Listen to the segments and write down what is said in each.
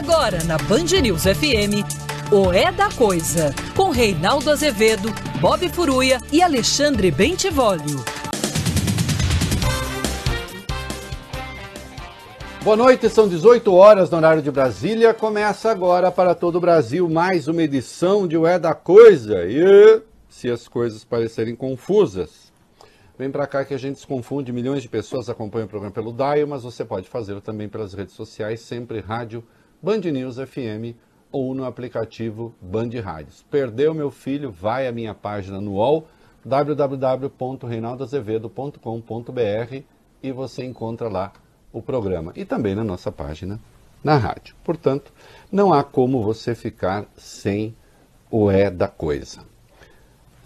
Agora na Band News FM, o É da Coisa, com Reinaldo Azevedo, Bob Furuia e Alexandre Bentivolio. Boa noite, são 18 horas no horário de Brasília. Começa agora para todo o Brasil mais uma edição de O É da Coisa. E se as coisas parecerem confusas, vem para cá que a gente se confunde. Milhões de pessoas acompanham o programa pelo Dial, mas você pode fazê-lo também pelas redes sociais, sempre rádio Band News FM ou no aplicativo Band Rádios. Perdeu meu filho? Vai à minha página no UOL, www.reinaldoazevedo.com.br e você encontra lá o programa e também na nossa página na rádio. Portanto, não há como você ficar sem o é da coisa.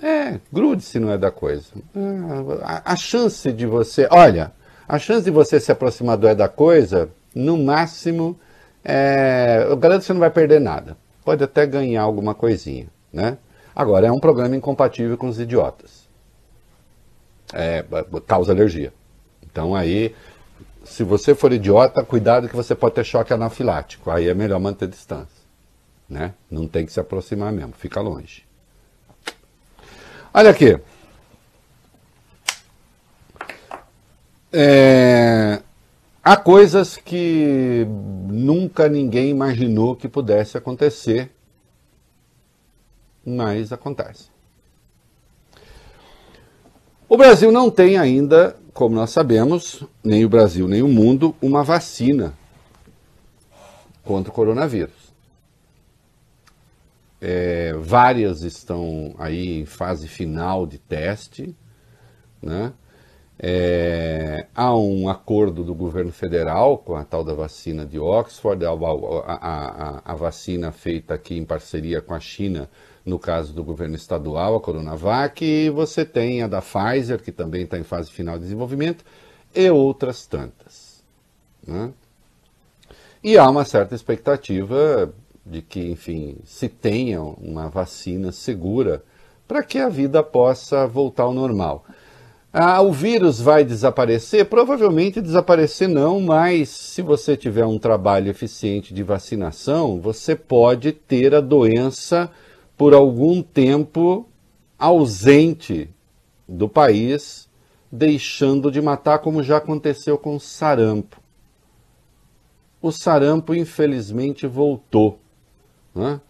É, grude-se não é da coisa. A, a, chance de você, olha, a chance de você se aproximar do é da coisa, no máximo, é, eu garanto que você não vai perder nada. Pode até ganhar alguma coisinha, né? Agora, é um programa incompatível com os idiotas. É, causa alergia. Então aí se você for idiota, cuidado que você pode ter choque anafilático. Aí é melhor manter distância. Né? Não tem que se aproximar mesmo, fica longe. Olha aqui. É... Há coisas que nunca ninguém imaginou que pudesse acontecer, mas acontece. O Brasil não tem ainda como nós sabemos, nem o Brasil nem o mundo, uma vacina contra o coronavírus. É, várias estão aí em fase final de teste, né? É, há um acordo do governo federal com a tal da vacina de Oxford, a, a, a, a vacina feita aqui em parceria com a China no caso do governo estadual, a Coronavac, e você tem a da Pfizer, que também está em fase final de desenvolvimento, e outras tantas. Né? E há uma certa expectativa de que, enfim, se tenha uma vacina segura para que a vida possa voltar ao normal. Ah, o vírus vai desaparecer? Provavelmente desaparecer não, mas se você tiver um trabalho eficiente de vacinação, você pode ter a doença por algum tempo ausente do país, deixando de matar, como já aconteceu com o sarampo. O sarampo, infelizmente, voltou. Né?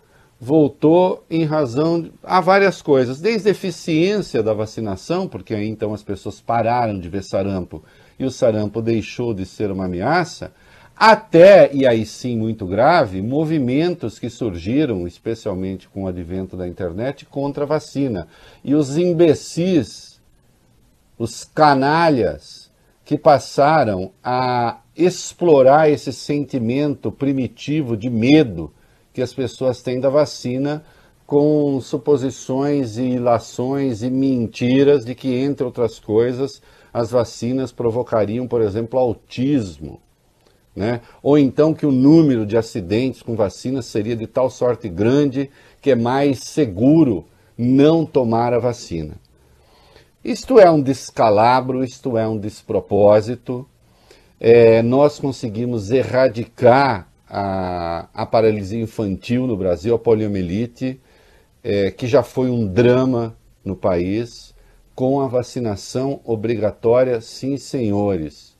Voltou em razão. Há várias coisas, desde a eficiência da vacinação, porque aí então as pessoas pararam de ver sarampo e o sarampo deixou de ser uma ameaça até, e aí sim muito grave, movimentos que surgiram, especialmente com o advento da internet, contra a vacina. E os imbecis, os canalhas, que passaram a explorar esse sentimento primitivo de medo que as pessoas têm da vacina com suposições e ilações e mentiras de que, entre outras coisas, as vacinas provocariam, por exemplo, autismo né? Ou então que o número de acidentes com vacinas seria de tal sorte grande que é mais seguro não tomar a vacina. Isto é um descalabro, isto é um despropósito. É, nós conseguimos erradicar a, a, paralisia infantil no Brasil, a poliomielite, é, que já foi um drama no país, com a vacinação obrigatória, sim, senhores.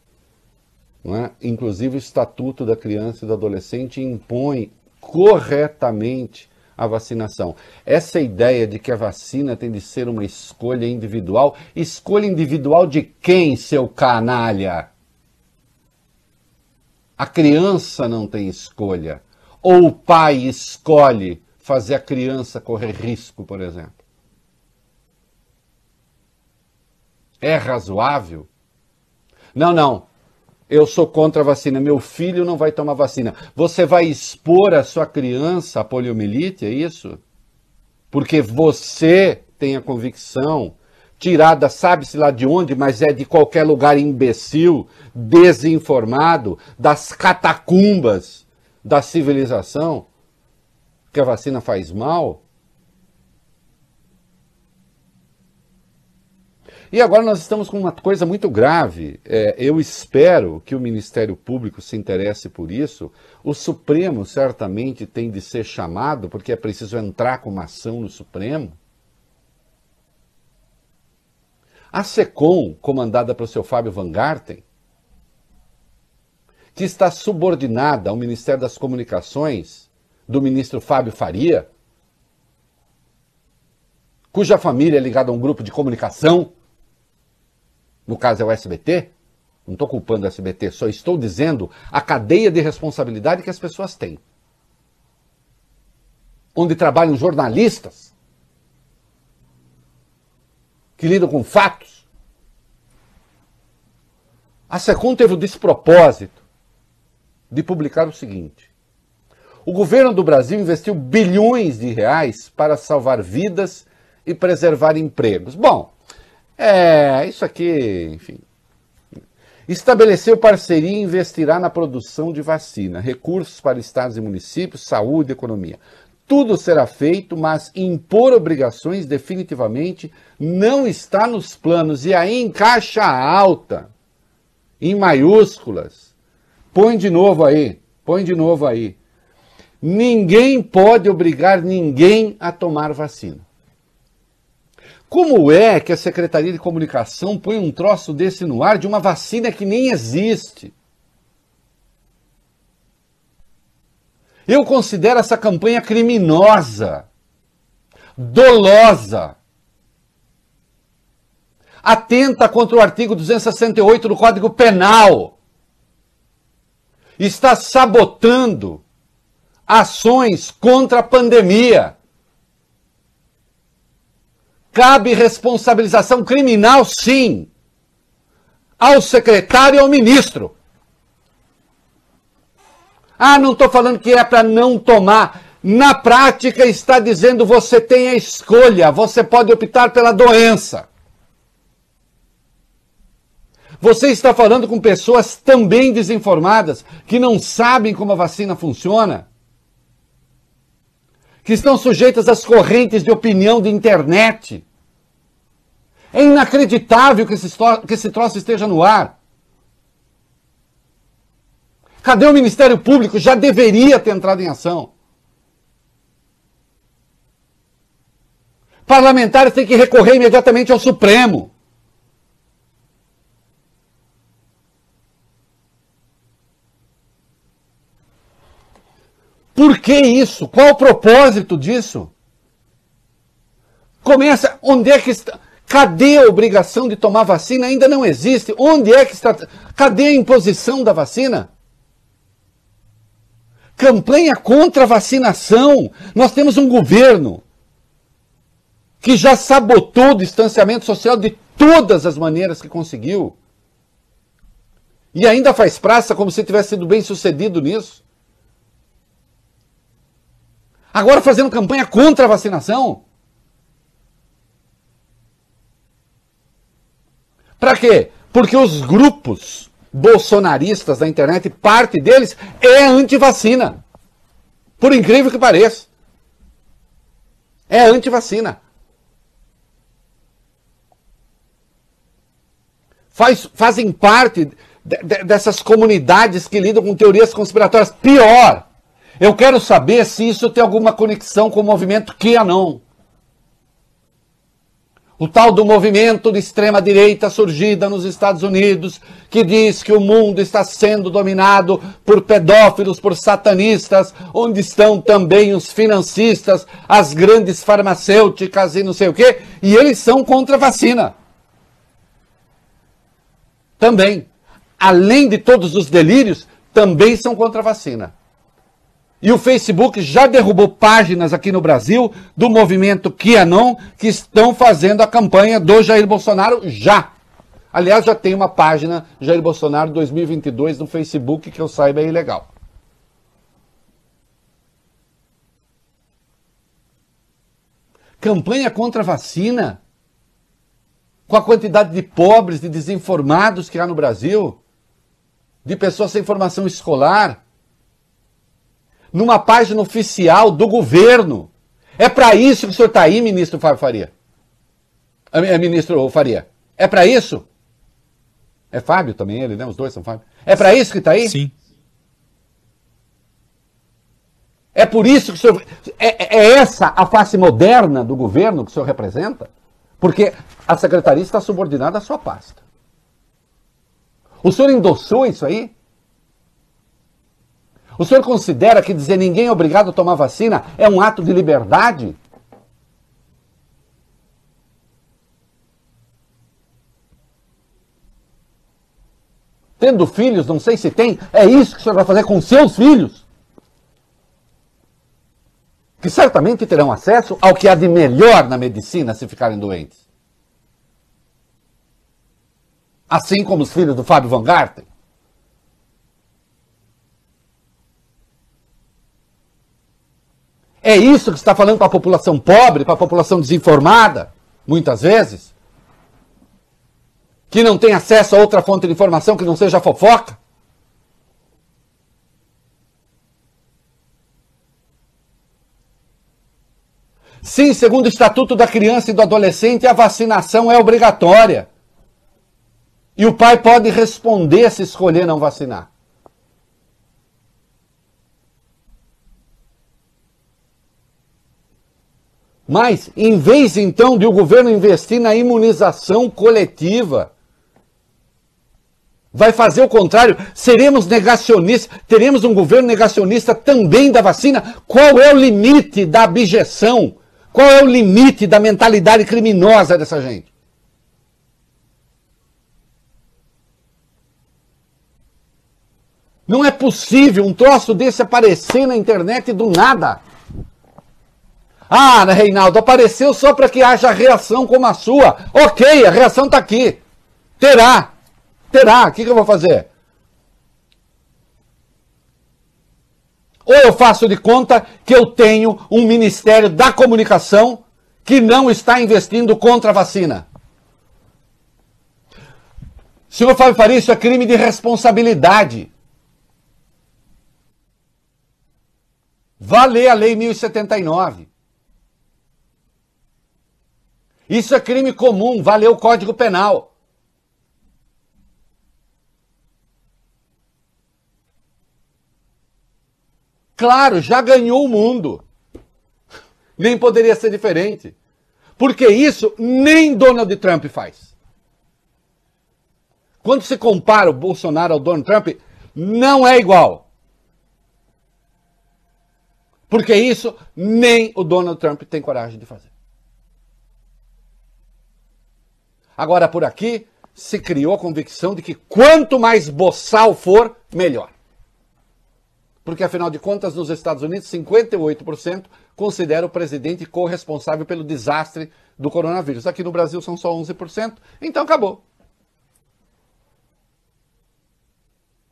É? Inclusive, o Estatuto da Criança e do Adolescente impõe corretamente a vacinação. Essa ideia de que a vacina tem de ser uma escolha individual, escolha individual de quem, seu canalha? A criança não tem escolha. Ou o pai escolhe fazer a criança correr risco, por exemplo. É razoável? Não, não eu sou contra a vacina, meu filho não vai tomar vacina. Você vai expor a sua criança à poliomielite, é isso? Porque você tem a convicção, tirada sabe-se lá de onde, mas é de qualquer lugar imbecil, desinformado, das catacumbas da civilização, que a vacina faz mal? E agora nós estamos com uma coisa muito grave. É, eu espero que o Ministério Público se interesse por isso. O Supremo certamente tem de ser chamado, porque é preciso entrar com uma ação no Supremo. A SECOM, comandada pelo seu Fábio Van Garten, que está subordinada ao Ministério das Comunicações do ministro Fábio Faria, cuja família é ligada a um grupo de comunicação, no caso é o SBT, não estou culpando o SBT, só estou dizendo a cadeia de responsabilidade que as pessoas têm. Onde trabalham jornalistas que lidam com fatos. A SECOM teve o despropósito de publicar o seguinte: o governo do Brasil investiu bilhões de reais para salvar vidas e preservar empregos. Bom, é, isso aqui, enfim. Estabeleceu parceria e investirá na produção de vacina, recursos para estados e municípios, saúde economia. Tudo será feito, mas impor obrigações definitivamente não está nos planos. E aí em caixa alta, em maiúsculas. Põe de novo aí, põe de novo aí. Ninguém pode obrigar ninguém a tomar vacina. Como é que a Secretaria de Comunicação põe um troço desse no ar de uma vacina que nem existe? Eu considero essa campanha criminosa, dolosa, atenta contra o artigo 268 do Código Penal, está sabotando ações contra a pandemia. Cabe responsabilização criminal, sim, ao secretário e ao ministro. Ah, não estou falando que é para não tomar. Na prática, está dizendo você tem a escolha, você pode optar pela doença. Você está falando com pessoas também desinformadas, que não sabem como a vacina funciona, que estão sujeitas às correntes de opinião de internet. É inacreditável que esse, que esse troço esteja no ar. Cadê o Ministério Público? Já deveria ter entrado em ação. Parlamentares têm que recorrer imediatamente ao Supremo. Por que isso? Qual o propósito disso? Começa, onde é que está? Cadê a obrigação de tomar vacina? Ainda não existe. Onde é que está? Cadê a imposição da vacina? campanha contra a vacinação. Nós temos um governo que já sabotou o distanciamento social de todas as maneiras que conseguiu. E ainda faz praça como se tivesse sido bem sucedido nisso. Agora fazendo campanha contra a vacinação. Para quê? Porque os grupos bolsonaristas da internet, parte deles é anti-vacina. Por incrível que pareça. É anti-vacina. Faz, fazem parte de, de, dessas comunidades que lidam com teorias conspiratórias. Pior, eu quero saber se isso tem alguma conexão com o movimento QAnon. O tal do movimento de extrema-direita surgida nos Estados Unidos, que diz que o mundo está sendo dominado por pedófilos, por satanistas, onde estão também os financistas, as grandes farmacêuticas e não sei o quê, e eles são contra a vacina. Também. Além de todos os delírios, também são contra a vacina. E o Facebook já derrubou páginas aqui no Brasil do movimento QAnon que estão fazendo a campanha do Jair Bolsonaro já. Aliás, já tem uma página Jair Bolsonaro 2022 no Facebook que eu saiba é ilegal. Campanha contra a vacina? Com a quantidade de pobres, de desinformados que há no Brasil? De pessoas sem formação escolar? Numa página oficial do governo. É para isso que o senhor está aí, ministro Fábio Faria. É, ministro Faria. É para isso? É Fábio também, ele, né? Os dois são Fábio. É para isso que está aí? Sim. É por isso que o senhor. É, é, essa a face moderna do governo que o senhor representa? Porque a secretaria está subordinada à sua pasta. O senhor endossou isso aí? O senhor considera que dizer ninguém é obrigado a tomar vacina é um ato de liberdade? Tendo filhos, não sei se tem, é isso que o senhor vai fazer com seus filhos? Que certamente terão acesso ao que há de melhor na medicina se ficarem doentes. Assim como os filhos do Fábio Van Garten. É isso que está falando para a população pobre, para a população desinformada, muitas vezes? Que não tem acesso a outra fonte de informação que não seja fofoca? Sim, segundo o Estatuto da Criança e do Adolescente, a vacinação é obrigatória. E o pai pode responder se escolher não vacinar. Mas, em vez então de o governo investir na imunização coletiva, vai fazer o contrário, seremos negacionistas, teremos um governo negacionista também da vacina. Qual é o limite da abjeção? Qual é o limite da mentalidade criminosa dessa gente? Não é possível um troço desse aparecer na internet do nada. Ah, Reinaldo, apareceu só para que haja reação como a sua. Ok, a reação está aqui. Terá. Terá. O que, que eu vou fazer? Ou eu faço de conta que eu tenho um Ministério da Comunicação que não está investindo contra a vacina. Senhor Fábio Faria, isso é crime de responsabilidade. Vale a Lei 1079. Isso é crime comum, valeu o Código Penal. Claro, já ganhou o mundo. Nem poderia ser diferente. Porque isso nem Donald Trump faz. Quando se compara o Bolsonaro ao Donald Trump, não é igual. Porque isso nem o Donald Trump tem coragem de fazer. Agora, por aqui, se criou a convicção de que quanto mais boçal for, melhor. Porque, afinal de contas, nos Estados Unidos, 58% considera o presidente corresponsável pelo desastre do coronavírus. Aqui no Brasil são só 11%, então acabou.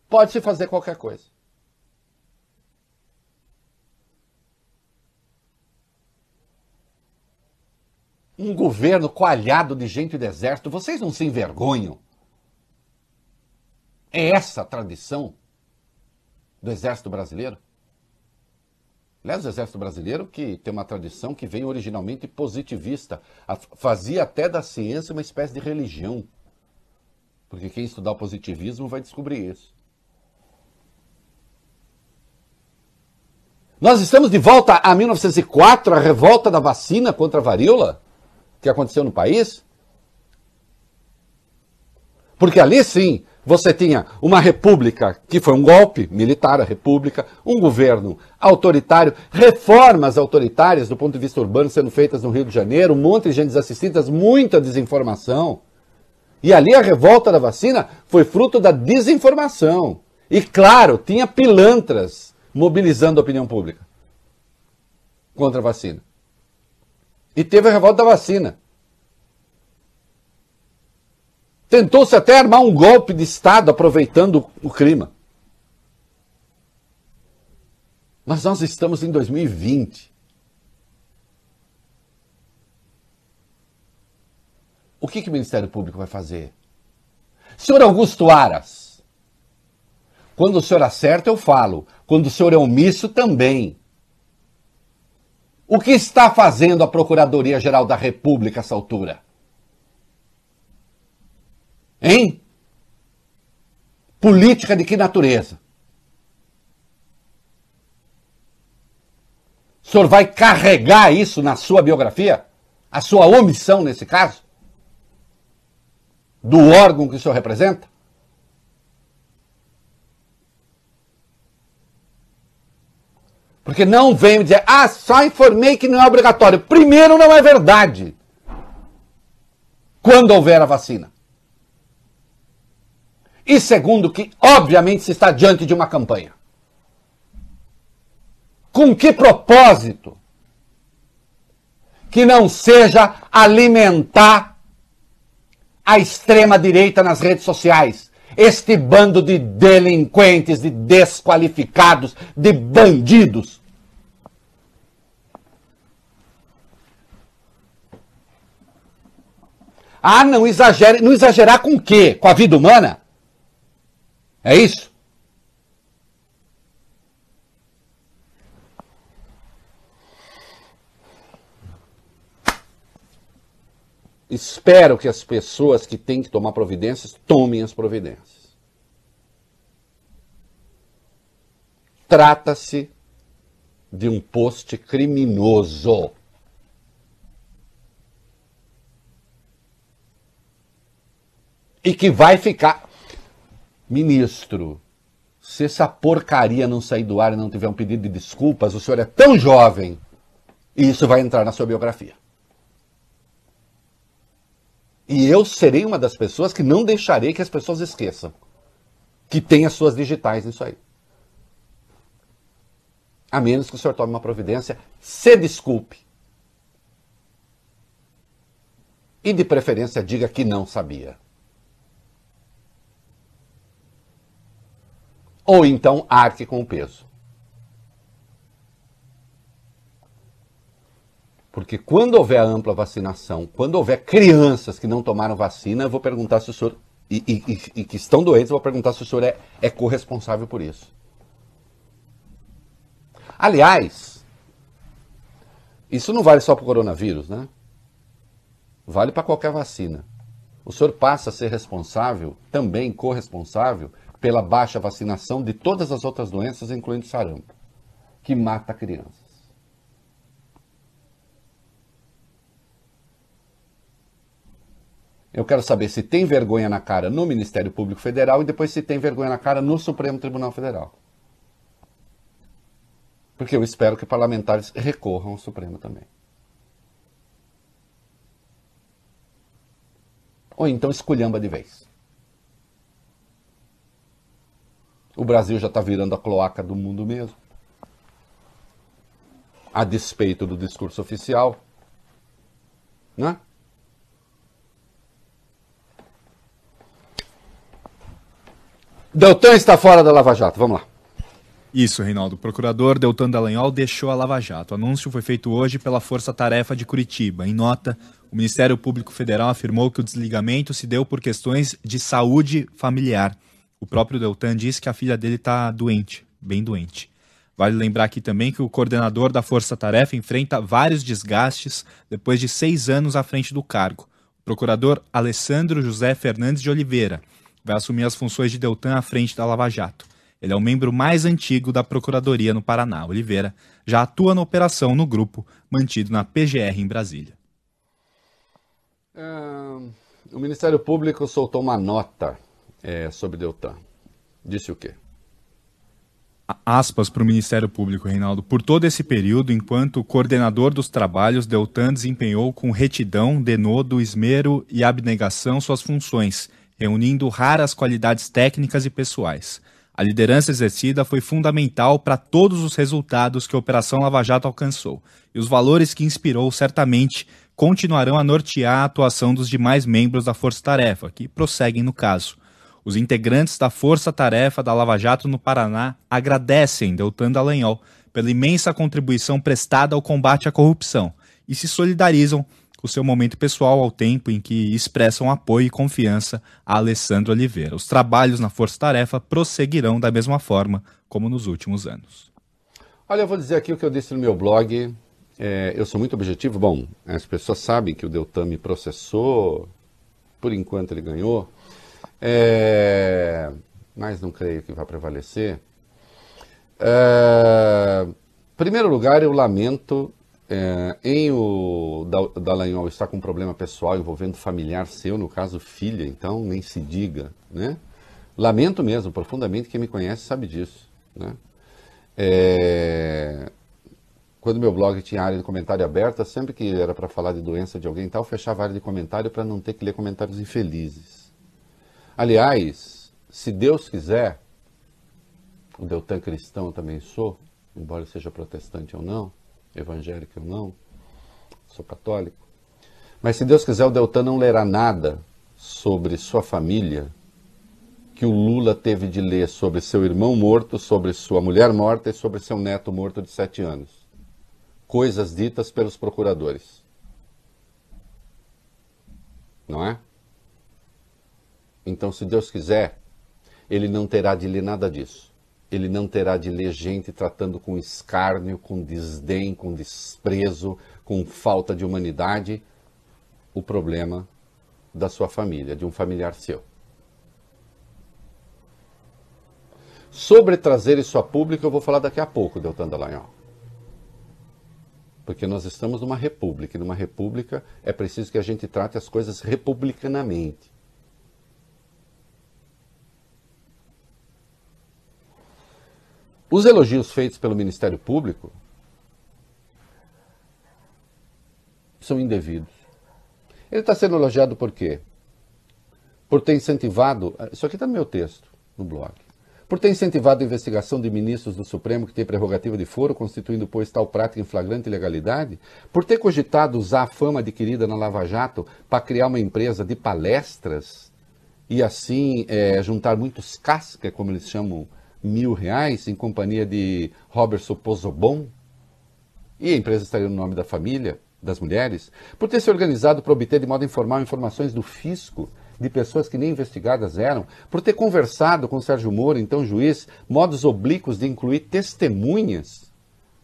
Pode-se fazer qualquer coisa. Um governo coalhado de gente do exército, vocês não se envergonham? É essa a tradição do exército brasileiro? Aliás, o exército brasileiro que tem uma tradição que vem originalmente positivista, fazia até da ciência uma espécie de religião. Porque quem estudar o positivismo vai descobrir isso. Nós estamos de volta a 1904, a revolta da vacina contra a varíola? Que aconteceu no país? Porque ali sim você tinha uma república que foi um golpe militar, a república, um governo autoritário, reformas autoritárias do ponto de vista urbano sendo feitas no Rio de Janeiro, um monte de gente desassistida, muita desinformação. E ali a revolta da vacina foi fruto da desinformação. E claro, tinha pilantras mobilizando a opinião pública contra a vacina. E teve a revolta da vacina. Tentou-se até armar um golpe de Estado aproveitando o clima. Mas nós estamos em 2020. O que, que o Ministério Público vai fazer? Senhor Augusto Aras, quando o senhor acerta, eu falo. Quando o senhor é omisso, também. O que está fazendo a Procuradoria-Geral da República a essa altura? Hein? Política de que natureza? O senhor vai carregar isso na sua biografia? A sua omissão nesse caso? Do órgão que o senhor representa? Porque não vem dizer, ah, só informei que não é obrigatório. Primeiro, não é verdade. Quando houver a vacina. E segundo, que obviamente se está diante de uma campanha. Com que propósito? Que não seja alimentar a extrema-direita nas redes sociais. Este bando de delinquentes, de desqualificados, de bandidos. Ah, não exagere. Não exagerar com o quê? Com a vida humana? É isso? Espero que as pessoas que têm que tomar providências tomem as providências. Trata-se de um post criminoso. E que vai ficar. Ministro, se essa porcaria não sair do ar e não tiver um pedido de desculpas, o senhor é tão jovem e isso vai entrar na sua biografia. E eu serei uma das pessoas que não deixarei que as pessoas esqueçam que tem as suas digitais nisso aí. A menos que o senhor tome uma providência, se desculpe. E de preferência diga que não sabia. ou então arque com o peso. Porque quando houver ampla vacinação, quando houver crianças que não tomaram vacina, eu vou perguntar se o senhor, e, e, e que estão doentes, eu vou perguntar se o senhor é, é corresponsável por isso. Aliás, isso não vale só para o coronavírus, né? Vale para qualquer vacina. O senhor passa a ser responsável, também corresponsável, pela baixa vacinação de todas as outras doenças, incluindo sarampo, que mata crianças. Eu quero saber se tem vergonha na cara no Ministério Público Federal e depois se tem vergonha na cara no Supremo Tribunal Federal. Porque eu espero que parlamentares recorram ao Supremo também. Ou então esculhamba de vez. O Brasil já está virando a cloaca do mundo mesmo. A despeito do discurso oficial. Né? Deltan está fora da Lava Jato. Vamos lá. Isso, Reinaldo. O procurador Deltan Dallagnol deixou a Lava Jato. O anúncio foi feito hoje pela Força Tarefa de Curitiba. Em nota, o Ministério Público Federal afirmou que o desligamento se deu por questões de saúde familiar. O próprio Deltan disse que a filha dele está doente, bem doente. Vale lembrar aqui também que o coordenador da Força Tarefa enfrenta vários desgastes depois de seis anos à frente do cargo. O procurador Alessandro José Fernandes de Oliveira vai assumir as funções de Deltan à frente da Lava Jato. Ele é o membro mais antigo da Procuradoria no Paraná. Oliveira já atua na operação no grupo mantido na PGR em Brasília. Uh, o Ministério Público soltou uma nota é, sobre Deltan. Disse o quê? Aspas para o Ministério Público, Reinaldo. Por todo esse período, enquanto coordenador dos trabalhos, Deltan desempenhou com retidão, denodo, esmero e abnegação suas funções, reunindo raras qualidades técnicas e pessoais. A liderança exercida foi fundamental para todos os resultados que a Operação Lava Jato alcançou, e os valores que inspirou certamente continuarão a nortear a atuação dos demais membros da Força Tarefa, que prosseguem no caso. Os integrantes da Força Tarefa da Lava Jato no Paraná agradecem Deltan Dallagnol pela imensa contribuição prestada ao combate à corrupção e se solidarizam com seu momento pessoal ao tempo em que expressam apoio e confiança a Alessandro Oliveira. Os trabalhos na Força Tarefa prosseguirão da mesma forma como nos últimos anos. Olha, eu vou dizer aqui o que eu disse no meu blog. É, eu sou muito objetivo. Bom, as pessoas sabem que o Deltan me processou, por enquanto ele ganhou. É, mas não creio que vá prevalecer. É, primeiro lugar, eu lamento é, em o Dallagnol estar com um problema pessoal envolvendo familiar seu, no caso filha, então nem se diga, né? Lamento mesmo, profundamente, quem me conhece sabe disso, né? É, quando meu blog tinha área de comentário aberta, sempre que era para falar de doença de alguém e tal, fechava a área de comentário para não ter que ler comentários infelizes. Aliás, se Deus quiser, o Deltan cristão também sou, embora seja protestante ou não, evangélico ou não, sou católico. Mas se Deus quiser, o Deltan não lerá nada sobre sua família que o Lula teve de ler sobre seu irmão morto, sobre sua mulher morta e sobre seu neto morto de sete anos. Coisas ditas pelos procuradores. Não é? Então, se Deus quiser, ele não terá de ler nada disso ele não terá de ler gente tratando com escárnio, com desdém, com desprezo, com falta de humanidade o problema da sua família, de um familiar seu. Sobre trazer isso a público, eu vou falar daqui a pouco, Deltan Dallagnol. Porque nós estamos numa república, e numa república é preciso que a gente trate as coisas republicanamente. Os elogios feitos pelo Ministério Público são indevidos. Ele está sendo elogiado por quê? Por ter incentivado. Isso aqui está no meu texto, no blog. Por ter incentivado a investigação de ministros do Supremo que têm prerrogativa de foro, constituindo, pois, tal prática em flagrante ilegalidade? Por ter cogitado usar a fama adquirida na Lava Jato para criar uma empresa de palestras e, assim, é, juntar muitos cascas, como eles chamam mil reais em companhia de Robertson Pozobon, e a empresa estaria no nome da família, das mulheres, por ter se organizado para obter de modo informal informações do fisco de pessoas que nem investigadas eram, por ter conversado com Sérgio Moro, então juiz, modos oblíquos de incluir testemunhas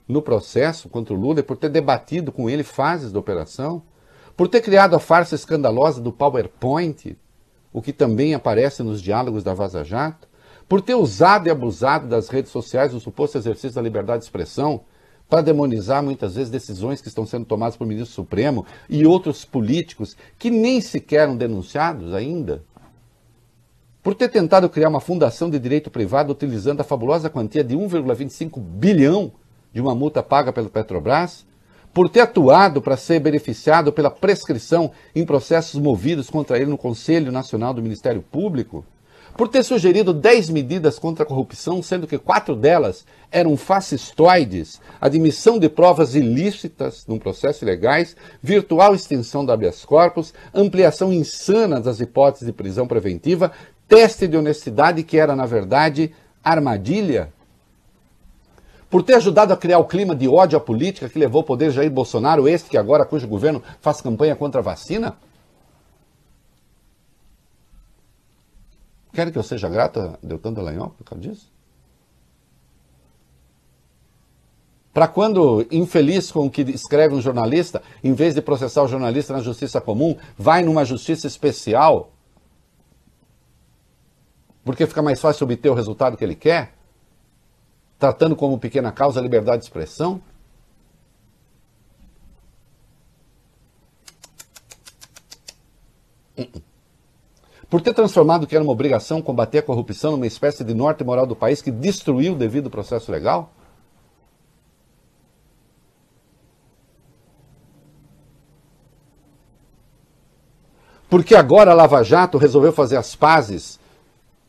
no processo contra o Lula e por ter debatido com ele fases da operação, por ter criado a farsa escandalosa do PowerPoint, o que também aparece nos diálogos da Vaza Jato, por ter usado e abusado das redes sociais no suposto exercício da liberdade de expressão para demonizar muitas vezes decisões que estão sendo tomadas pelo ministro Supremo e outros políticos que nem sequer eram denunciados ainda. Por ter tentado criar uma fundação de direito privado utilizando a fabulosa quantia de 1,25 bilhão de uma multa paga pela Petrobras, por ter atuado para ser beneficiado pela prescrição em processos movidos contra ele no Conselho Nacional do Ministério Público, por ter sugerido 10 medidas contra a corrupção, sendo que quatro delas eram fascistoides, admissão de provas ilícitas num processo ilegais, virtual extensão do habeas corpus, ampliação insana das hipóteses de prisão preventiva, teste de honestidade que era, na verdade, armadilha. Por ter ajudado a criar o clima de ódio à política que levou ao poder Jair Bolsonaro, este que agora, cujo governo faz campanha contra a vacina? Querem que eu seja grata, Deltan Dallagnol, por causa disso? Para quando, infeliz com o que escreve um jornalista, em vez de processar o jornalista na justiça comum, vai numa justiça especial, porque fica mais fácil obter o resultado que ele quer, tratando como pequena causa a liberdade de expressão? Uh -uh por ter transformado o que era uma obrigação combater a corrupção numa espécie de norte moral do país que destruiu o devido processo legal? Porque agora a Lava Jato resolveu fazer as pazes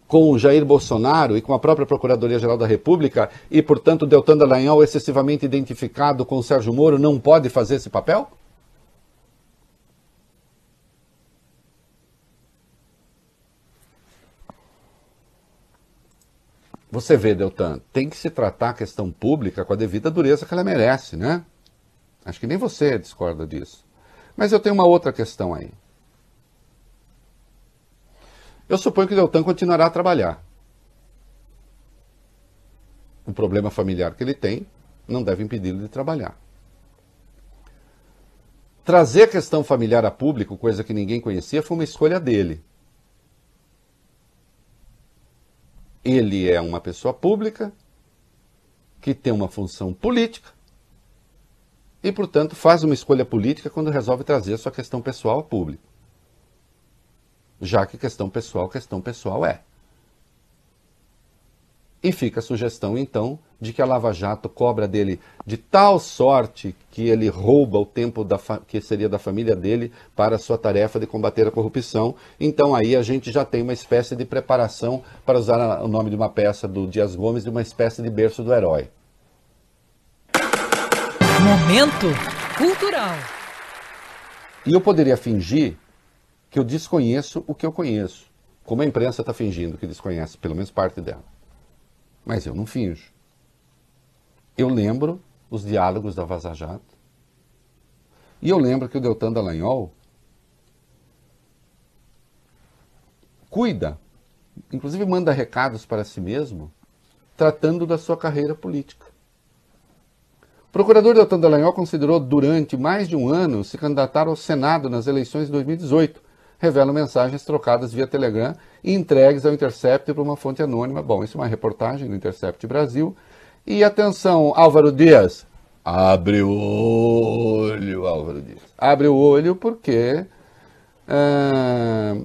com o Jair Bolsonaro e com a própria Procuradoria-Geral da República e, portanto, Deltan Dallagnol, excessivamente identificado com o Sérgio Moro, não pode fazer esse papel? Você vê, Deltan, tem que se tratar a questão pública com a devida dureza que ela merece, né? Acho que nem você discorda disso. Mas eu tenho uma outra questão aí. Eu suponho que o Deltan continuará a trabalhar. O problema familiar que ele tem não deve impedi-lo de trabalhar. Trazer a questão familiar a público, coisa que ninguém conhecia, foi uma escolha dele. Ele é uma pessoa pública que tem uma função política e, portanto, faz uma escolha política quando resolve trazer sua questão pessoal a público. Já que questão pessoal, questão pessoal é. E fica a sugestão, então, de que a Lava Jato cobra dele de tal sorte que ele rouba o tempo da que seria da família dele para a sua tarefa de combater a corrupção. Então aí a gente já tem uma espécie de preparação, para usar o nome de uma peça do Dias Gomes, de uma espécie de berço do herói. Momento cultural. E eu poderia fingir que eu desconheço o que eu conheço, como a imprensa está fingindo que desconhece, pelo menos parte dela. Mas eu não finjo. Eu lembro os diálogos da Vaza Jato. E eu lembro que o Deltan Dallagnol cuida, inclusive manda recados para si mesmo, tratando da sua carreira política. O procurador Deltan Dallagnol considerou durante mais de um ano se candidatar ao Senado nas eleições de 2018. Revelam mensagens trocadas via Telegram e entregues ao Intercept por uma fonte anônima. Bom, isso é uma reportagem do Intercept Brasil. E atenção, Álvaro Dias. Abre o olho, Álvaro Dias. Abre o olho porque, é,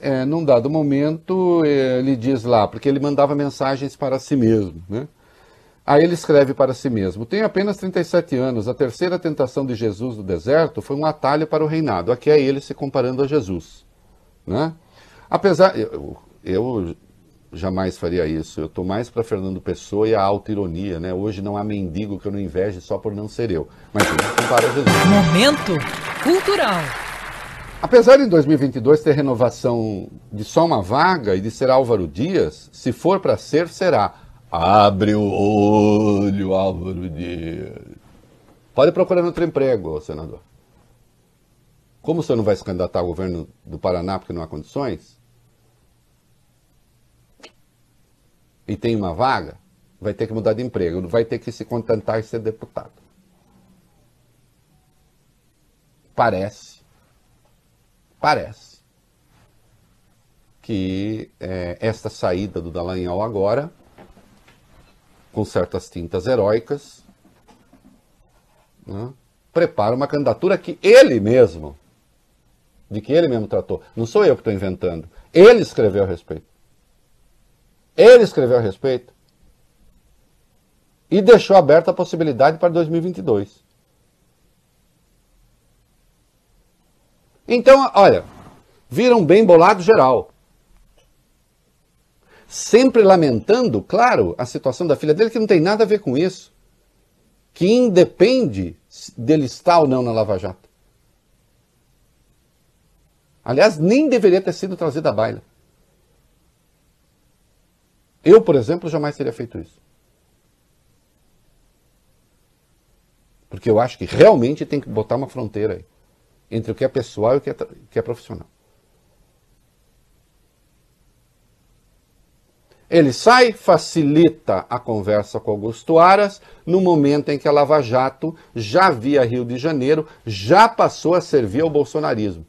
é, num dado momento, ele diz lá, porque ele mandava mensagens para si mesmo, né? Aí ele escreve para si mesmo: Tenho apenas 37 anos. A terceira tentação de Jesus no deserto foi um atalho para o reinado. Aqui é ele se comparando a Jesus. Né? Apesar. Eu, eu jamais faria isso. Eu estou mais para Fernando Pessoa e a auto-ironia. Né? Hoje não há mendigo que eu não inveje só por não ser eu. Mas ele se compara a Jesus. Momento cultural. Apesar de em 2022 ter renovação de só uma vaga e de ser Álvaro Dias, se for para ser, será. Abre o olho, Álvaro Dias. Pode procurar outro emprego, senador. Como o senhor não vai se candidatar ao governo do Paraná porque não há condições? E tem uma vaga? Vai ter que mudar de emprego, vai ter que se contentar e ser deputado. Parece, parece que é, esta saída do Dallagnol agora com certas tintas heróicas, né, prepara uma candidatura que ele mesmo, de que ele mesmo tratou. Não sou eu que estou inventando. Ele escreveu a respeito. Ele escreveu a respeito. E deixou aberta a possibilidade para 2022. Então, olha, viram bem bolado geral sempre lamentando, claro, a situação da filha dele, que não tem nada a ver com isso. Que independe dele estar ou não na Lava Jato. Aliás, nem deveria ter sido trazido à baila. Eu, por exemplo, jamais teria feito isso. Porque eu acho que realmente tem que botar uma fronteira aí entre o que é pessoal e o que é, que é profissional. Ele sai, facilita a conversa com Augusto Aras, no momento em que a Lava Jato, já via Rio de Janeiro, já passou a servir ao bolsonarismo.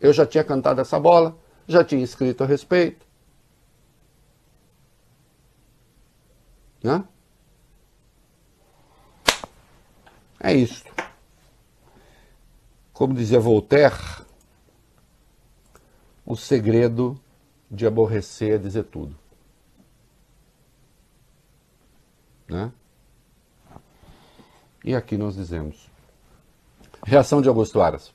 Eu já tinha cantado essa bola, já tinha escrito a respeito. Né? É isso. Como dizia Voltaire, o segredo de aborrecer é dizer tudo. Né? E aqui nós dizemos. Reação de Augusto Aras.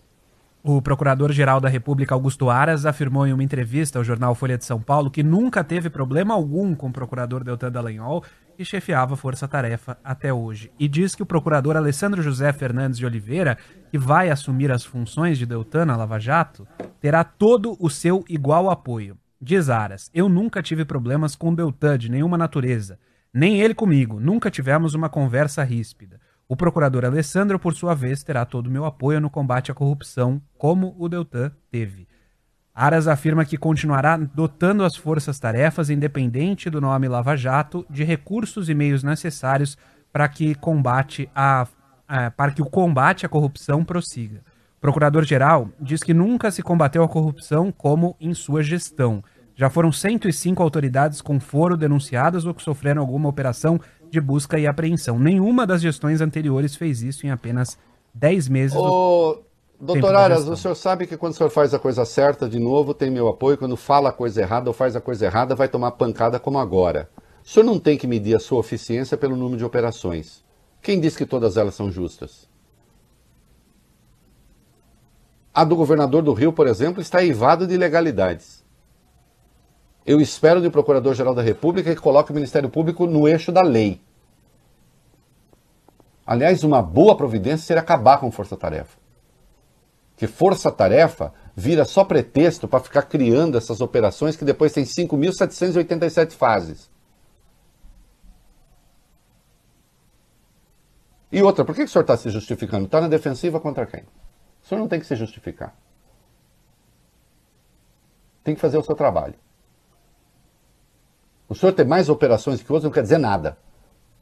O Procurador-Geral da República, Augusto Aras, afirmou em uma entrevista ao jornal Folha de São Paulo que nunca teve problema algum com o procurador Deltan Dallagnol, que chefiava a Força Tarefa até hoje. E diz que o procurador Alessandro José Fernandes de Oliveira, que vai assumir as funções de Deltan na Lava Jato, terá todo o seu igual apoio. Diz Aras, eu nunca tive problemas com Deltan de nenhuma natureza. Nem ele comigo, nunca tivemos uma conversa ríspida. O procurador Alessandro, por sua vez, terá todo o meu apoio no combate à corrupção, como o Deltan teve. Aras afirma que continuará dotando as forças-tarefas, independente do nome Lava Jato, de recursos e meios necessários para que, combate a, para que o combate à corrupção prossiga. O procurador-geral diz que nunca se combateu a corrupção como em sua gestão, Já foram 105 autoridades com foro denunciadas ou que sofreram alguma operação de busca e apreensão. Nenhuma das gestões anteriores fez isso em apenas 10 meses. Ô, doutor Aras, o senhor sabe que quando o senhor faz a coisa certa, de novo, tem meu apoio. Quando fala a coisa errada ou faz a coisa errada, vai tomar pancada como agora. O senhor não tem que medir a sua eficiência pelo número de operações. Quem diz que todas elas são justas? A do governador do Rio, por exemplo, está eivada de ilegalidades. Eu espero do Procurador-Geral da República que coloque o Ministério Público no eixo da lei. Aliás, uma boa providência seria acabar com força-tarefa. Que força-tarefa vira só pretexto para ficar criando essas operações que depois tem 5.787 fases. E outra, por que o senhor está se justificando? Está na defensiva contra quem? O senhor não tem que se justificar. Tem que fazer o seu trabalho. O senhor ter mais operações que outros não quer dizer nada.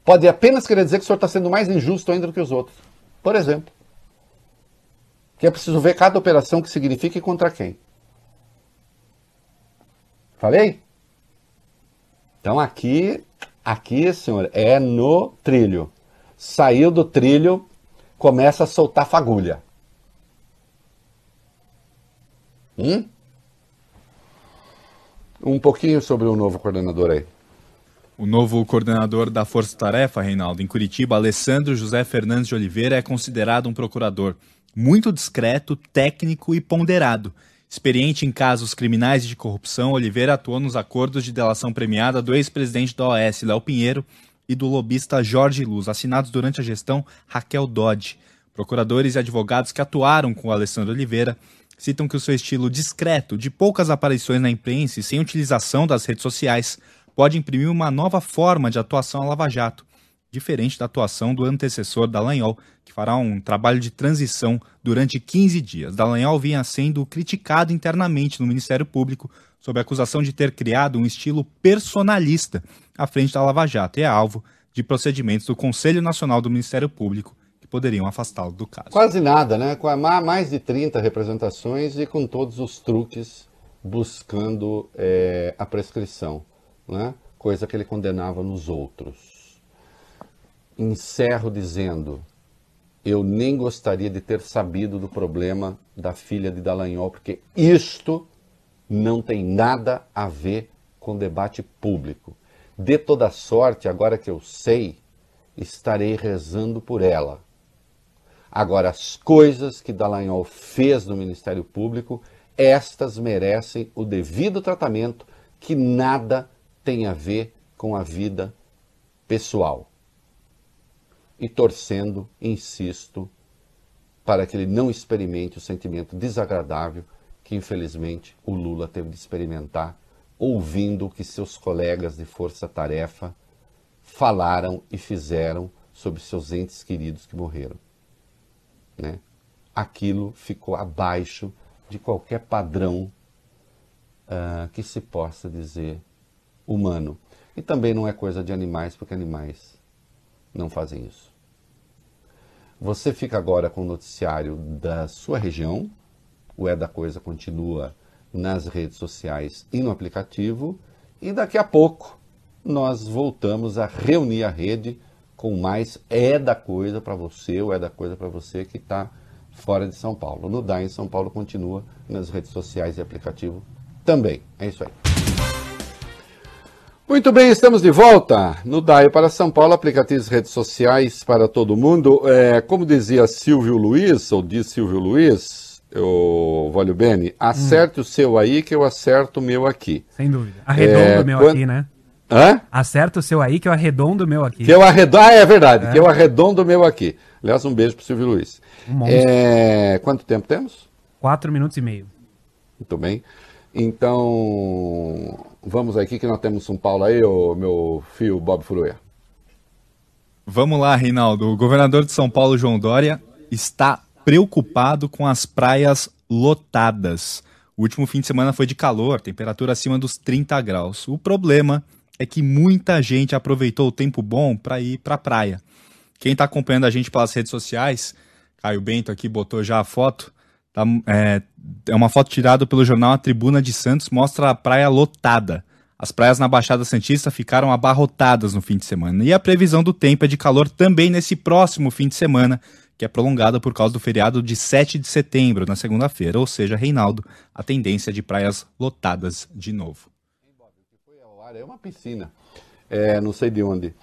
Pode apenas querer dizer que o senhor está sendo mais injusto ainda do que os outros. Por exemplo. Que é preciso ver cada operação que significa e contra quem. Falei? Então aqui, aqui, senhor, é no trilho. Saiu do trilho, começa a soltar fagulha. Hum? Um pouquinho sobre o novo coordenador aí. O novo coordenador da Força Tarefa, Reinaldo, em Curitiba, Alessandro José Fernandes de Oliveira, é considerado um procurador muito discreto, técnico e ponderado. Experiente em casos criminais de corrupção, Oliveira atuou nos acordos de delação premiada do ex-presidente da OAS, Léo Pinheiro, e do lobista Jorge Luz, assinados durante a gestão Raquel Dodge. Procuradores e advogados que atuaram com Alessandro Oliveira citam que o seu estilo discreto, de poucas aparições na imprensa e sem utilização das redes sociais, pode imprimir uma nova forma de atuação à Lava Jato, diferente da atuação do antecessor Dallagnol, que fará um trabalho de transição durante 15 dias. Dallagnol vinha sendo criticado internamente no Ministério Público sob a acusação de ter criado um estilo personalista à frente da Lava Jato e é alvo de procedimentos do Conselho Nacional do Ministério Público poderiam afastá-lo do caso. Quase nada, né? Com mais de 30 representações e com todos os truques buscando é, a prescrição, né? coisa que ele condenava nos outros. Encerro dizendo: eu nem gostaria de ter sabido do problema da filha de Dallagnol, porque isto não tem nada a ver com debate público. De toda sorte, agora que eu sei, estarei rezando por ela. Agora, as coisas que Dallagnol fez no Ministério Público, estas merecem o devido tratamento que nada tem a ver com a vida pessoal. E torcendo, insisto, para que ele não experimente o sentimento desagradável que, infelizmente, o Lula teve de experimentar ouvindo o que seus colegas de força-tarefa falaram e fizeram sobre seus entes queridos que morreram né, aquilo ficou abaixo de qualquer padrão uh, que se possa dizer humano. E também não é coisa de animais, porque animais não fazem isso. Você fica agora com o noticiário da sua região. O É da Coisa continua nas redes sociais e no aplicativo. E daqui a pouco nós voltamos a reunir a rede com mais é da coisa para você ou é da coisa para você que está fora de São Paulo. No DA em São Paulo continua nas redes sociais e aplicativo também. É isso aí. Muito bem, estamos de volta no DAI para São Paulo, aplicativos redes sociais para todo mundo. É, como dizia Silvio Luiz, ou diz Silvio Luiz, o Vólio Bene, acerte hum. o seu aí que eu acerto o meu aqui. Sem dúvida. Arredondo é, o meu quando... aqui, né? Hã? Acerta o seu aí, que eu arredondo o meu aqui. Que eu arredondo, ah, é verdade, é. que eu arredondo o meu aqui. Aliás, um beijo pro Silvio Luiz. Um é... Quanto tempo temos? Quatro minutos e meio. Muito bem. Então, vamos aqui que nós temos São Paulo aí, o meu filho Bob Furuia. Vamos lá, Reinaldo. O governador de São Paulo, João Dória, está preocupado com as praias lotadas. O último fim de semana foi de calor, temperatura acima dos 30 graus. O problema é que muita gente aproveitou o tempo bom para ir para a praia. Quem está acompanhando a gente pelas redes sociais, Caio Bento aqui botou já a foto, Tá, é, é uma foto tirada pelo jornal A Tribuna de Santos, mostra a praia lotada. As praias na Baixada Santista ficaram abarrotadas no fim de semana. E a previsão do tempo é de calor também nesse próximo fim de semana, que é prolongada por causa do feriado de 7 de setembro, na segunda-feira. Ou seja, Reinaldo, a tendência de praias lotadas de novo. É uma piscina, é, não sei de onde.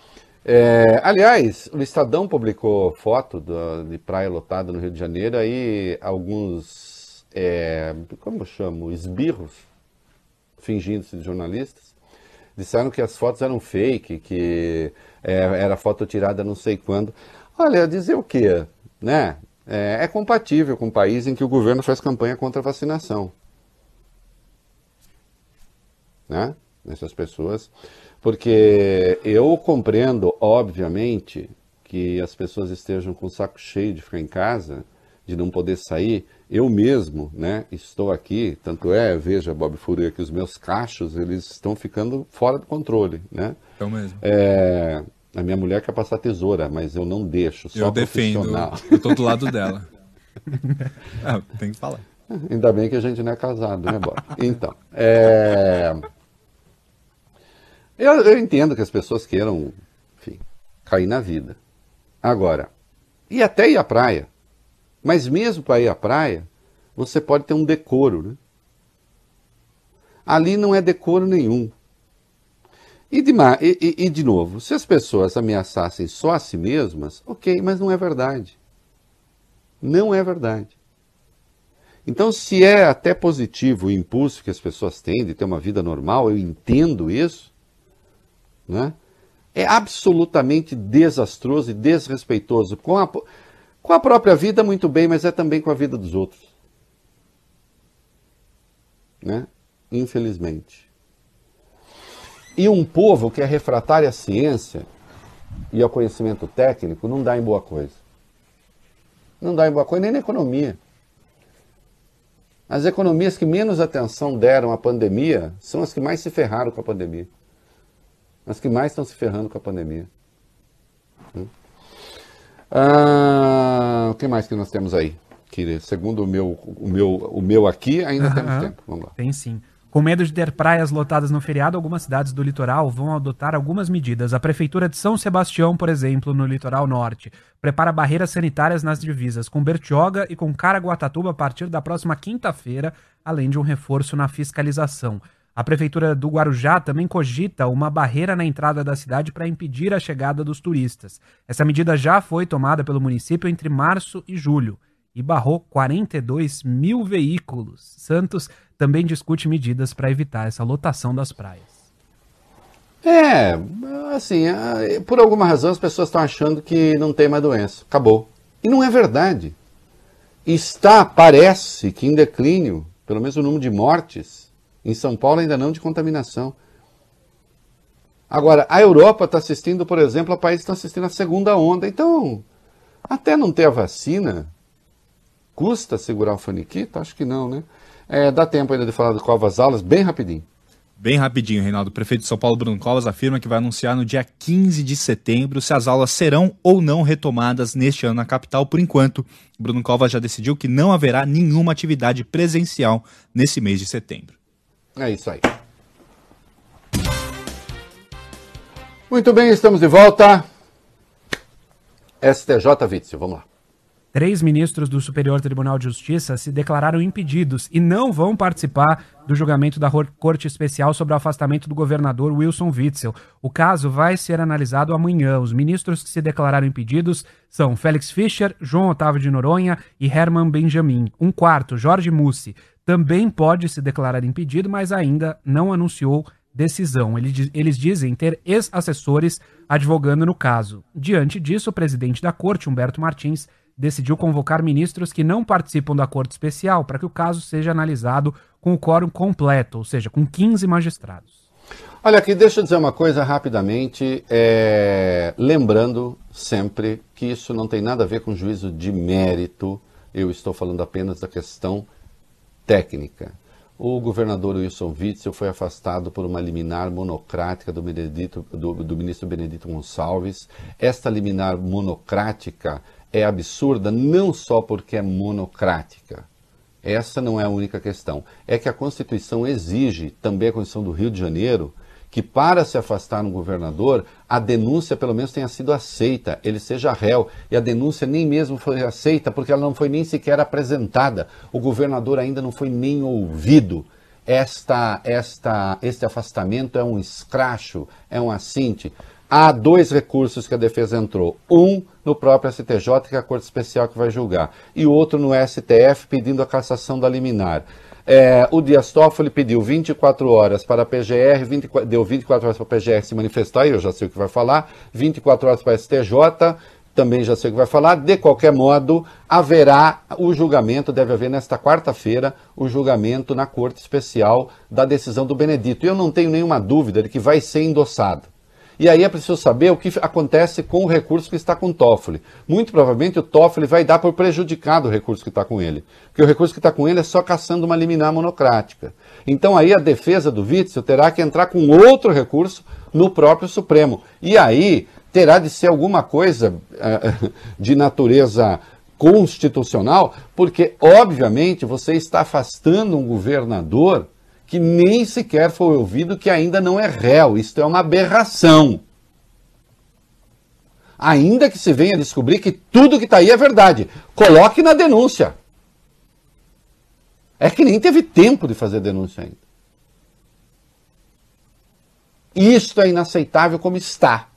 É, aliás, o Estadão publicou foto do, de praia lotada no Rio de Janeiro, aí alguns, é, como eu chamo, esbirros, fingindo-se de jornalistas, disseram que as fotos eram fake, que é, era foto tirada não sei quando. Olha, dizer o quê? Né? É, é compatível com um país em que o governo faz campanha contra a vacinação. Né? Essas pessoas porque eu compreendo, obviamente, que as pessoas estejam com o saco cheio de ficar em casa, de não poder sair. Eu mesmo, né, estou aqui, tanto é, veja, Bob Furia, que os meus cachos, eles estão ficando fora do controle, né? Então mesmo. É, a minha mulher quer passar tesoura, mas eu não deixo, só Eu defendo, eu tô do lado dela. ah, tem que falar. Ainda bem que a gente não é casado, né, Bob? Então, é... Eu, eu entendo que as pessoas queiram, enfim, cair na vida. Agora, e até ir à praia. Mas mesmo para ir à praia, você pode ter um decoro. Né? Ali não é decoro nenhum. E de, e, e de novo, se as pessoas ameaçassem só a si mesmas, ok, mas não é verdade. Não é verdade. Então, se é até positivo o impulso que as pessoas têm de ter uma vida normal, eu entendo isso, né? é absolutamente desastroso e desrespeitoso com a, com a própria vida, muito bem, mas é também com a vida dos outros. Né? Infelizmente. E um povo que é refratário à ciência e ao conhecimento técnico não dá em boa coisa. Não dá em boa coisa nem na economia. As economias que menos atenção deram à pandemia são as que mais se ferraram com a pandemia as que mais estão se ferrando com a pandemia. Hum? Ah, o que mais que nós temos aí? Que segundo o meu, o meu, o meu aqui, ainda uhum. temos tempo. Vamos lá. Tem sim. Com medo de ter praias lotadas no feriado, algumas cidades do litoral vão adotar algumas medidas. A Prefeitura de São Sebastião, por exemplo, no litoral norte, prepara barreiras sanitárias nas divisas com Bertioga e com Caraguatatuba a partir da próxima quinta-feira, além de um reforço na fiscalização. A prefeitura do Guarujá também cogita uma barreira na entrada da cidade para impedir a chegada dos turistas. Essa medida já foi tomada pelo município entre março e julho e barrou 42 mil veículos. Santos também discute medidas para evitar essa lotação das praias. É, assim, por alguma razão as pessoas estão achando que não tem mais doença. Acabou. E não é verdade. Está, parece que em declínio, pelo menos o número de mortes em São Paulo ainda não de contaminação. Agora, a Europa está assistindo, por exemplo, a países estão assistindo a segunda onda. Então, até não ter a vacina, custa segurar o faniquito? Acho que não, né? É, dá tempo ainda de falar de Covas Aulas, bem rapidinho. Bem rapidinho, Reinaldo. O prefeito de São Paulo, Bruno Covas, afirma que vai anunciar no dia 15 de setembro se as aulas serão ou não retomadas neste ano na capital. Por enquanto, Bruno Covas já decidiu que não haverá nenhuma atividade presencial nesse mês de setembro. É isso aí. Muito bem, estamos de volta. STJ Witzel, vamos lá. Três ministros do Superior Tribunal de Justiça se declararam impedidos e não vão participar do julgamento da Corte Especial sobre o afastamento do governador Wilson Witzel. O caso vai ser analisado amanhã. Os ministros que se declararam impedidos são Félix Fischer, João Otávio de Noronha e Herman Benjamin. Um quarto, Jorge Mussi, também pode se declarar impedido, mas ainda não anunciou decisão. Eles dizem ter ex-assessores advogando no caso. Diante disso, o presidente da corte, Humberto Martins, decidiu convocar ministros que não participam da corte especial para que o caso seja analisado com o quórum completo, ou seja, com 15 magistrados. Olha aqui, deixa eu dizer uma coisa rapidamente, é... lembrando sempre que isso não tem nada a ver com juízo de mérito, eu estou falando apenas da questão técnica. O governador Wilson Witzel foi afastado por uma liminar monocrática do, Benedito, do, do ministro Benedito Gonçalves. Esta liminar monocrática é absurda não só porque é monocrática, Essa não é a única questão. É que a Constituição exige, também a Constituição do Rio de Janeiro, que para se afastar um governador, a denúncia pelo menos tenha sido aceita, ele seja réu. E a denúncia nem mesmo foi aceita porque ela não foi nem sequer apresentada. O governador ainda não foi nem ouvido. Esta, esta, este afastamento é um escracho, é um assinte. Há dois recursos que a defesa entrou. Um no próprio STJ, que é a Corte Especial que vai julgar, e outro no STF pedindo a cassação da liminar. É, o Dias Toffoli pediu 24 horas para a PGR, 20, deu 24 horas para a PGR se manifestar, eu já sei o que vai falar, 24 horas para a STJ, também já sei o que vai falar. De qualquer modo, haverá o julgamento, deve haver nesta quarta-feira, o julgamento na Corte Especial da decisão do Benedito. E eu não tenho nenhuma dúvida de que vai ser endossado. E aí é preciso saber o que acontece com o recurso que está com o Toffoli. Muito provavelmente o Toffoli vai dar por prejudicado o recurso que está com ele. Porque o recurso que está com ele é só caçando uma liminar monocrática. Então aí a defesa do Witzel terá que entrar com outro recurso no próprio Supremo. E aí terá de ser alguma coisa uh, de natureza constitucional, porque obviamente você está afastando um governador que nem sequer foi ouvido, que ainda não é réu. Isto é uma aberração. Ainda que se venha descobrir que tudo que está aí é verdade. Coloque na denúncia. É que nem teve tempo de fazer denúncia ainda. Isto é inaceitável como está.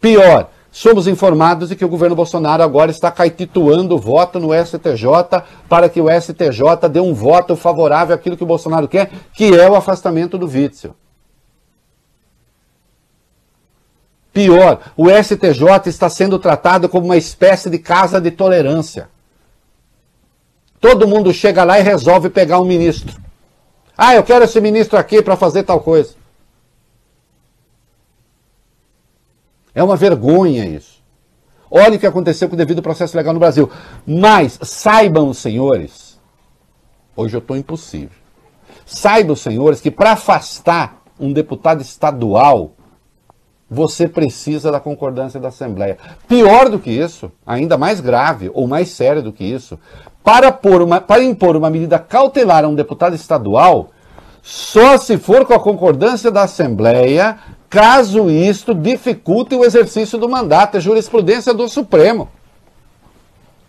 Pior, Somos informados de que o governo Bolsonaro agora está caetituando o voto no STJ para que o STJ dê um voto favorável àquilo que o Bolsonaro quer, que é o afastamento do Witzel. Pior, o STJ está sendo tratado como uma espécie de casa de tolerância. Todo mundo chega lá e resolve pegar um ministro. Ah, eu quero esse ministro aqui para fazer tal coisa. É uma vergonha isso. Olha o que aconteceu com o devido processo legal no Brasil. Mas saibam, senhores, hoje eu estou impossível. Saibam, senhores, que para afastar um deputado estadual, você precisa da concordância da Assembleia. Pior do que isso, ainda mais grave ou mais sério do que isso, para, uma, para impor uma medida cautelar a um deputado estadual, só se for com a concordância da Assembleia caso isto dificulte o exercício do mandato. É jurisprudência do Supremo,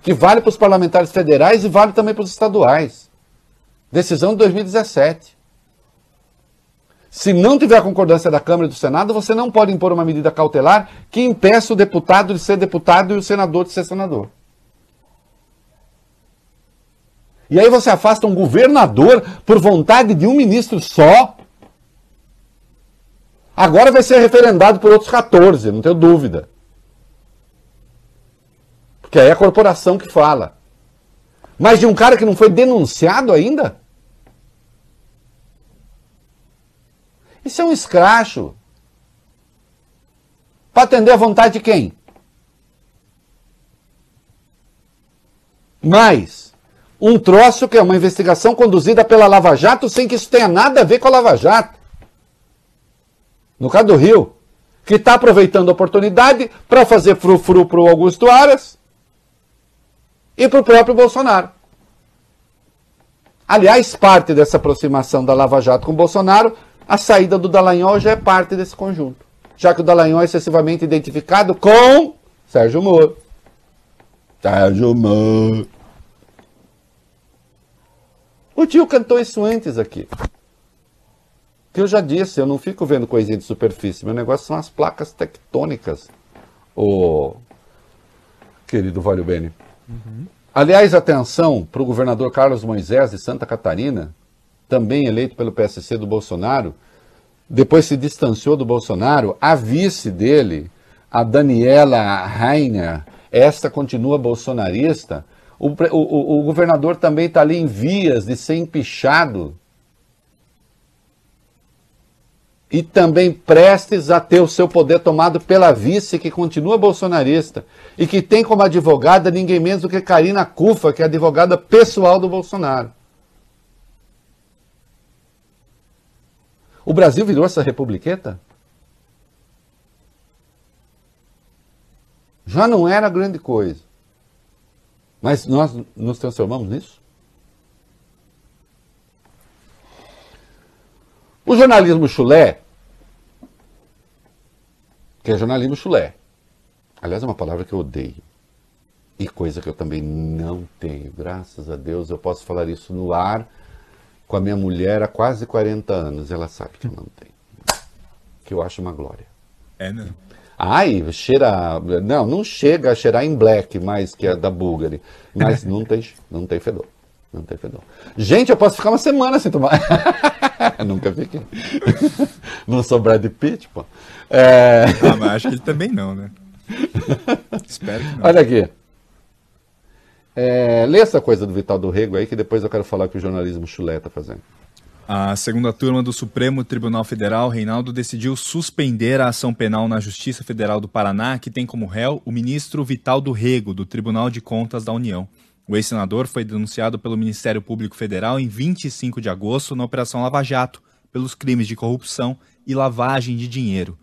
que vale para os parlamentares federais e vale também para os estaduais. Decisão de 2017. Se não tiver a concordância da Câmara e do Senado, você não pode impor uma medida cautelar que impeça o deputado de ser deputado e o senador de ser senador. E aí você afasta um governador por vontade de um ministro só. Agora vai ser referendado por outros 14, não tenho dúvida. Porque aí é a corporação que fala. Mas de um cara que não foi denunciado ainda? Isso é um escracho. Para atender a vontade de quem? Mas um troço que é uma investigação conduzida pela Lava Jato sem que isso tenha nada a ver com a Lava Jato no caso do Rio, que está aproveitando a oportunidade para fazer frufru para o Augusto Aras e para o próprio Bolsonaro. Aliás, parte dessa aproximação da Lava Jato com o Bolsonaro, a saída do Dallagnol já é parte desse conjunto. Já que o Dallagnol é excessivamente identificado com Sérgio Moro. Sérgio Moro. O tio cantou isso antes aqui que eu já disse, eu não fico vendo coisinha de superfície. Meu negócio são as placas tectônicas, o querido Valio Bene. Uhum. Aliás, atenção para o governador Carlos Moisés de Santa Catarina, também eleito pelo PSC do Bolsonaro, depois se distanciou do Bolsonaro, a vice dele, a Daniela Rainer, esta continua bolsonarista. O, o, o governador também está ali em vias de ser empichado e também prestes a ter o seu poder tomado pela vice, que continua bolsonarista, e que tem como advogada ninguém menos do que Karina Cufa, que é advogada pessoal do Bolsonaro. O Brasil virou essa republiqueta? Já não era grande coisa. Mas nós nos transformamos nisso? O jornalismo chulé, que é jornalismo chulé, aliás, é uma palavra que eu odeio. E coisa que eu também não tenho. Graças a Deus eu posso falar isso no ar com a minha mulher há quase 40 anos. Ela sabe que eu não tenho. Que eu acho uma glória. É, não. Ai, cheira. Não, não chega a cheirar em black mais que a da Bulgari. Mas não tem, não tem fedor. Não tem fedor. Gente, eu posso ficar uma semana sem tomar. Nunca fiquei. não sou Brad Pitt, pô. É... Ah, mas acho que ele também não, né? Espero que não. Olha aqui. É, lê essa coisa do Vital do Rego aí, que depois eu quero falar que o jornalismo chulé está fazendo. A segunda turma do Supremo Tribunal Federal, Reinaldo, decidiu suspender a ação penal na Justiça Federal do Paraná, que tem como réu o ministro Vital do Rego, do Tribunal de Contas da União. O ex-senador foi denunciado pelo Ministério Público Federal em 25 de agosto na Operação Lava Jato, pelos crimes de corrupção e lavagem de dinheiro.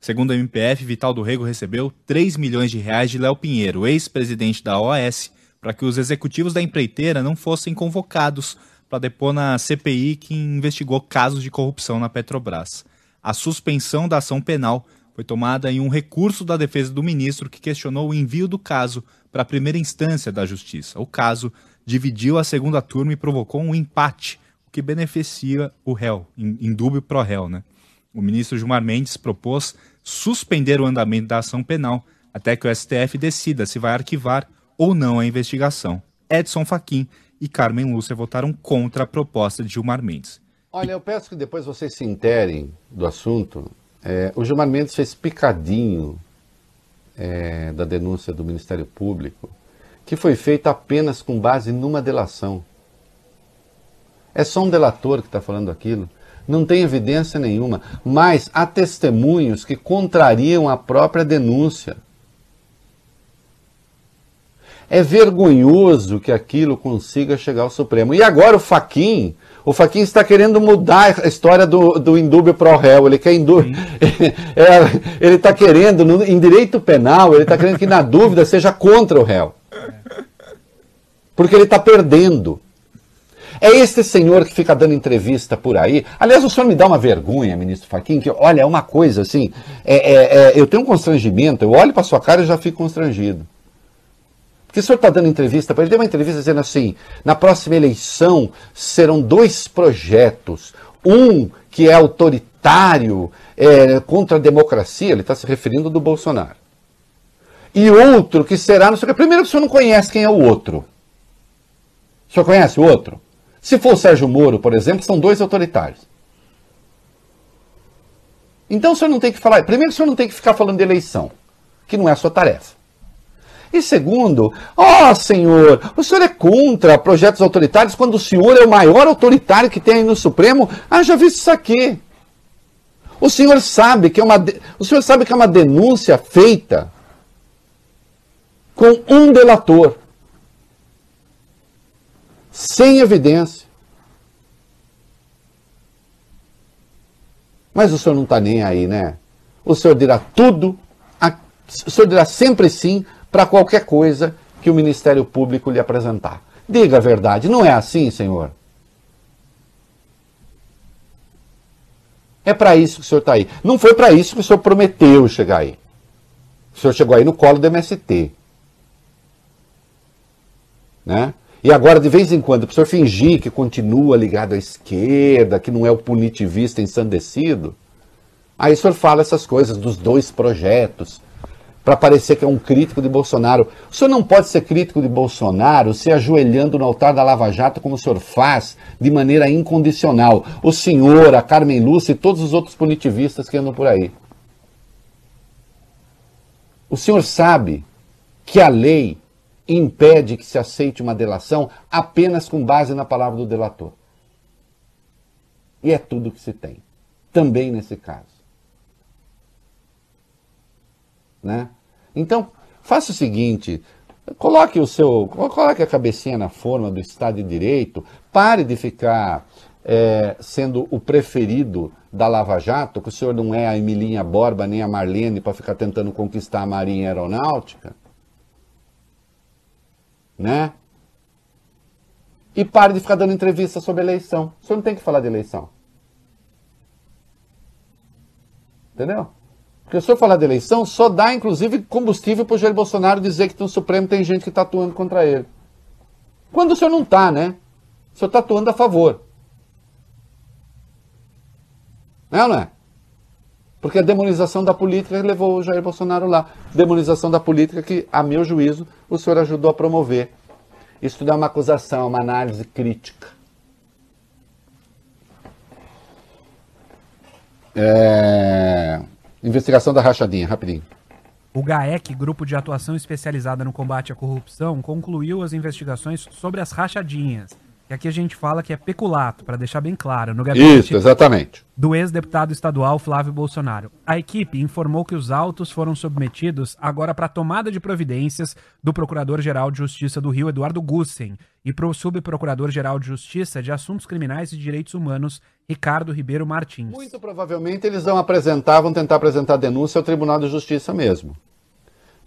Segundo a MPF, Vital do Rego recebeu 3 milhões de reais de Léo Pinheiro, ex-presidente da OAS, para que os executivos da empreiteira não fossem convocados para depor na CPI que investigou casos de corrupção na Petrobras. A suspensão da ação penal foi tomada em um recurso da defesa do ministro que questionou o envio do caso para a primeira instância da Justiça. O caso dividiu a segunda turma e provocou um empate, o que beneficia o réu, em, dúbio pro réu. Né? O ministro Gilmar Mendes propôs suspender o andamento da ação penal até que o STF decida se vai arquivar ou não a investigação. Edson Fachin e Carmen Lúcia votaram contra a proposta de Gilmar Mendes. Olha, eu peço que depois vocês se interem do assunto. É, o Gilmar Mendes fez picadinho é, da denúncia do Ministério Público, que foi feita apenas com base numa delação. É só um delator que está falando aquilo. Não tem evidência nenhuma, mas há testemunhos que contrariam a própria denúncia. É vergonhoso que aquilo consiga chegar ao Supremo. E agora o Faquin, o Faquin está querendo mudar a história do, do indúbio pro réu. Ele quer indú... é, ele está querendo, no, em direito penal, ele está querendo que na dúvida seja contra o réu. Porque ele está perdendo. É este senhor que fica dando entrevista por aí. Aliás, o senhor me dá uma vergonha, ministro Faquin, que olha, é uma coisa assim. É, é, é, eu tenho um constrangimento, eu olho para sua cara e já fico constrangido. Porque o senhor está dando entrevista para ele, deu uma entrevista dizendo assim: na próxima eleição serão dois projetos. Um que é autoritário, é, contra a democracia, ele está se referindo do Bolsonaro. E outro que será, não sei o que. Primeiro, o senhor não conhece quem é o outro. O senhor conhece o outro? Se for o Sérgio Moro, por exemplo, são dois autoritários. Então o senhor não tem que falar. Primeiro, o senhor não tem que ficar falando de eleição, que não é a sua tarefa. E segundo, ó oh, senhor, o senhor é contra projetos autoritários quando o senhor é o maior autoritário que tem aí no Supremo? Ah, já vi isso aqui. O senhor sabe que é uma, o senhor sabe que é uma denúncia feita com um delator, sem evidência. Mas o senhor não está nem aí, né? O senhor dirá tudo, o senhor dirá sempre sim para qualquer coisa que o Ministério Público lhe apresentar. Diga a verdade, não é assim, senhor? É para isso que o senhor está aí. Não foi para isso que o senhor prometeu chegar aí. O senhor chegou aí no colo do MST. Né? E agora, de vez em quando, o senhor fingir que continua ligado à esquerda, que não é o punitivista ensandecido, aí o senhor fala essas coisas dos dois projetos, para parecer que é um crítico de Bolsonaro. O senhor não pode ser crítico de Bolsonaro se ajoelhando no altar da Lava Jato como o senhor faz, de maneira incondicional. O senhor, a Carmen Lúcia e todos os outros punitivistas que andam por aí. O senhor sabe que a lei impede que se aceite uma delação apenas com base na palavra do delator. E é tudo que se tem. Também nesse caso. Né? Então, faça o seguinte, coloque o seu, coloque a cabecinha na forma do Estado de Direito, pare de ficar é, sendo o preferido da Lava Jato, que o senhor não é a Emilinha Borba nem a Marlene para ficar tentando conquistar a Marinha Aeronáutica. né? E pare de ficar dando entrevista sobre eleição. O senhor não tem que falar de eleição. Entendeu? Porque se eu falar de eleição, só dá, inclusive, combustível para o Jair Bolsonaro dizer que no Supremo tem gente que está atuando contra ele. Quando o senhor não está, né? O senhor está atuando a favor. É ou não é? Porque a demonização da política levou o Jair Bolsonaro lá. Demonização da política que, a meu juízo, o senhor ajudou a promover. Isso tudo é uma acusação, uma análise crítica. É... Investigação da rachadinha, rapidinho. O GAEC, Grupo de Atuação Especializada no Combate à Corrupção, concluiu as investigações sobre as rachadinhas que aqui a gente fala que é peculato, para deixar bem claro, no gabinete Isso, exatamente. do ex-deputado estadual Flávio Bolsonaro. A equipe informou que os autos foram submetidos agora para tomada de providências do Procurador-Geral de Justiça do Rio, Eduardo Gussen, e para o Subprocurador-Geral de Justiça de Assuntos Criminais e Direitos Humanos, Ricardo Ribeiro Martins. Muito provavelmente eles vão apresentar, vão tentar apresentar denúncia ao Tribunal de Justiça mesmo.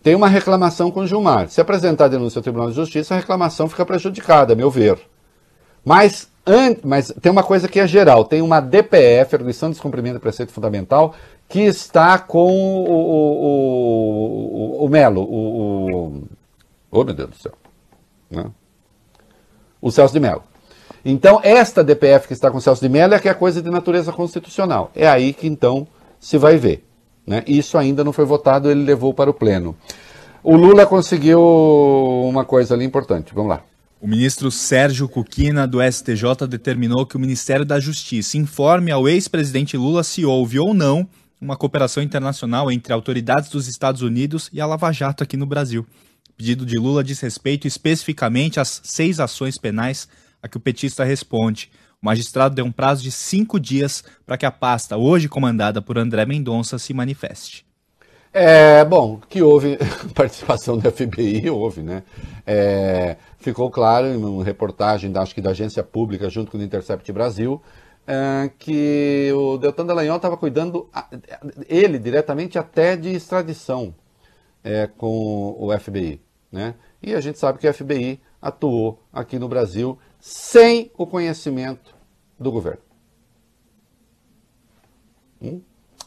Tem uma reclamação com o Gilmar. Se apresentar denúncia ao Tribunal de Justiça, a reclamação fica prejudicada, a meu ver. Mas, mas tem uma coisa que é geral, tem uma DPF, Arguição de Descumprimento do Preceito Fundamental, que está com o, o, o, o Melo, o, Oh, meu Deus do céu. Né? O Celso de Mello. Então, esta DPF que está com o Celso de Mello é que é coisa de natureza constitucional. É aí que, então, se vai ver. Né? Isso ainda não foi votado, ele levou para o Pleno. O Lula conseguiu uma coisa ali importante. Vamos lá. O ministro Sérgio Cuquina, do STJ, determinou que o Ministério da Justiça informe ao ex-presidente Lula se houve ou não uma cooperação internacional entre autoridades dos Estados Unidos e a Lava Jato aqui no Brasil. O pedido de Lula diz respeito especificamente às seis ações penais a que o petista responde. O magistrado deu um prazo de cinco dias para que a pasta, hoje comandada por André Mendonça, se manifeste. É, bom, que houve participação da FBI, houve, né? É, ficou claro em uma reportagem, da, acho que da agência pública, junto com o Intercept Brasil, é, que o Deltan Dallagnol estava cuidando, ele diretamente até de extradição é, com o FBI, né? E a gente sabe que o FBI atuou aqui no Brasil sem o conhecimento do governo. Hum?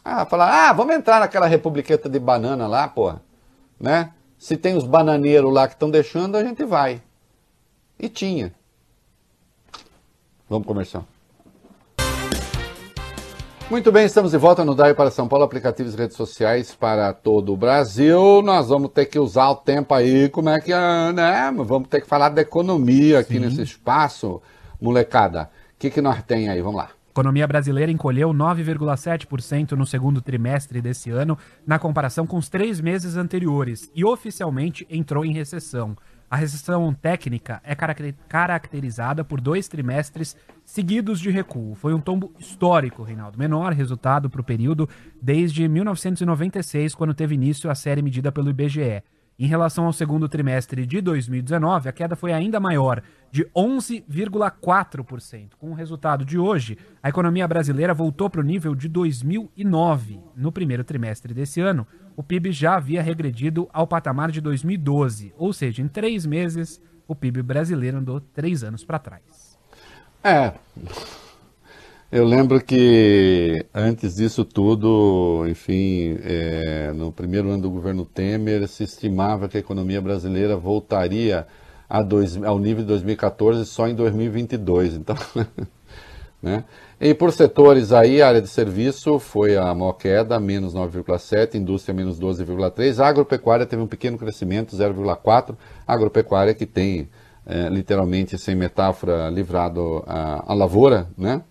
Ah, falar, ah, vamos entrar naquela republiqueta de banana lá, porra, né? Se tem os bananeiros lá que estão deixando, a gente vai. E tinha. Vamos comercial. Muito bem, estamos de volta no DAI para São Paulo, aplicativos e redes sociais para todo o Brasil. Nós vamos ter que usar o tempo aí, como é que é, né? Vamos ter que falar da economia aqui Sim. nesse espaço, molecada. O que, que nós tem aí? Vamos lá. A economia brasileira encolheu 9,7% no segundo trimestre desse ano, na comparação com os três meses anteriores, e oficialmente entrou em recessão. A recessão técnica é caracterizada por dois trimestres seguidos de recuo. Foi um tombo histórico, Reinaldo. Menor resultado para o período desde 1996, quando teve início a série medida pelo IBGE. Em relação ao segundo trimestre de 2019, a queda foi ainda maior, de 11,4%. Com o resultado de hoje, a economia brasileira voltou para o nível de 2009. No primeiro trimestre desse ano, o PIB já havia regredido ao patamar de 2012, ou seja, em três meses, o PIB brasileiro andou três anos para trás. É, eu lembro que antes disso tudo, enfim, é, no primeiro ano do governo Temer, se estimava que a economia brasileira voltaria dois, ao nível de 2014 só em 2022. Então, né? E por setores aí, a área de serviço foi a maior queda, menos 9,7, indústria menos 12,3, agropecuária teve um pequeno crescimento, 0,4, agropecuária que tem é, literalmente, sem metáfora, livrado a, a lavoura, né?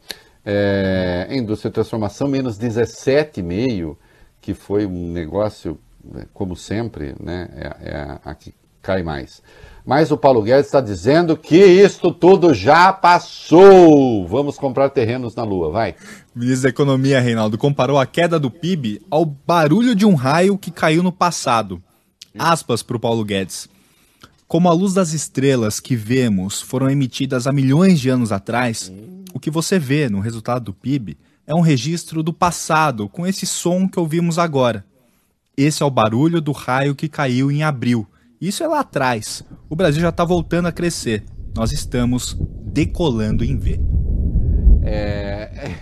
É, indústria de transformação, menos 17,5%, que foi um negócio, né, como sempre, né, é, é a que cai mais. Mas o Paulo Guedes está dizendo que isto tudo já passou. Vamos comprar terrenos na Lua, vai. O ministro da Economia, Reinaldo, comparou a queda do PIB ao barulho de um raio que caiu no passado. Aspas para o Paulo Guedes. Como a luz das estrelas que vemos foram emitidas há milhões de anos atrás, o que você vê no resultado do PIB é um registro do passado com esse som que ouvimos agora. Esse é o barulho do raio que caiu em abril Isso é lá atrás. O Brasil já está voltando a crescer. Nós estamos decolando em V. É...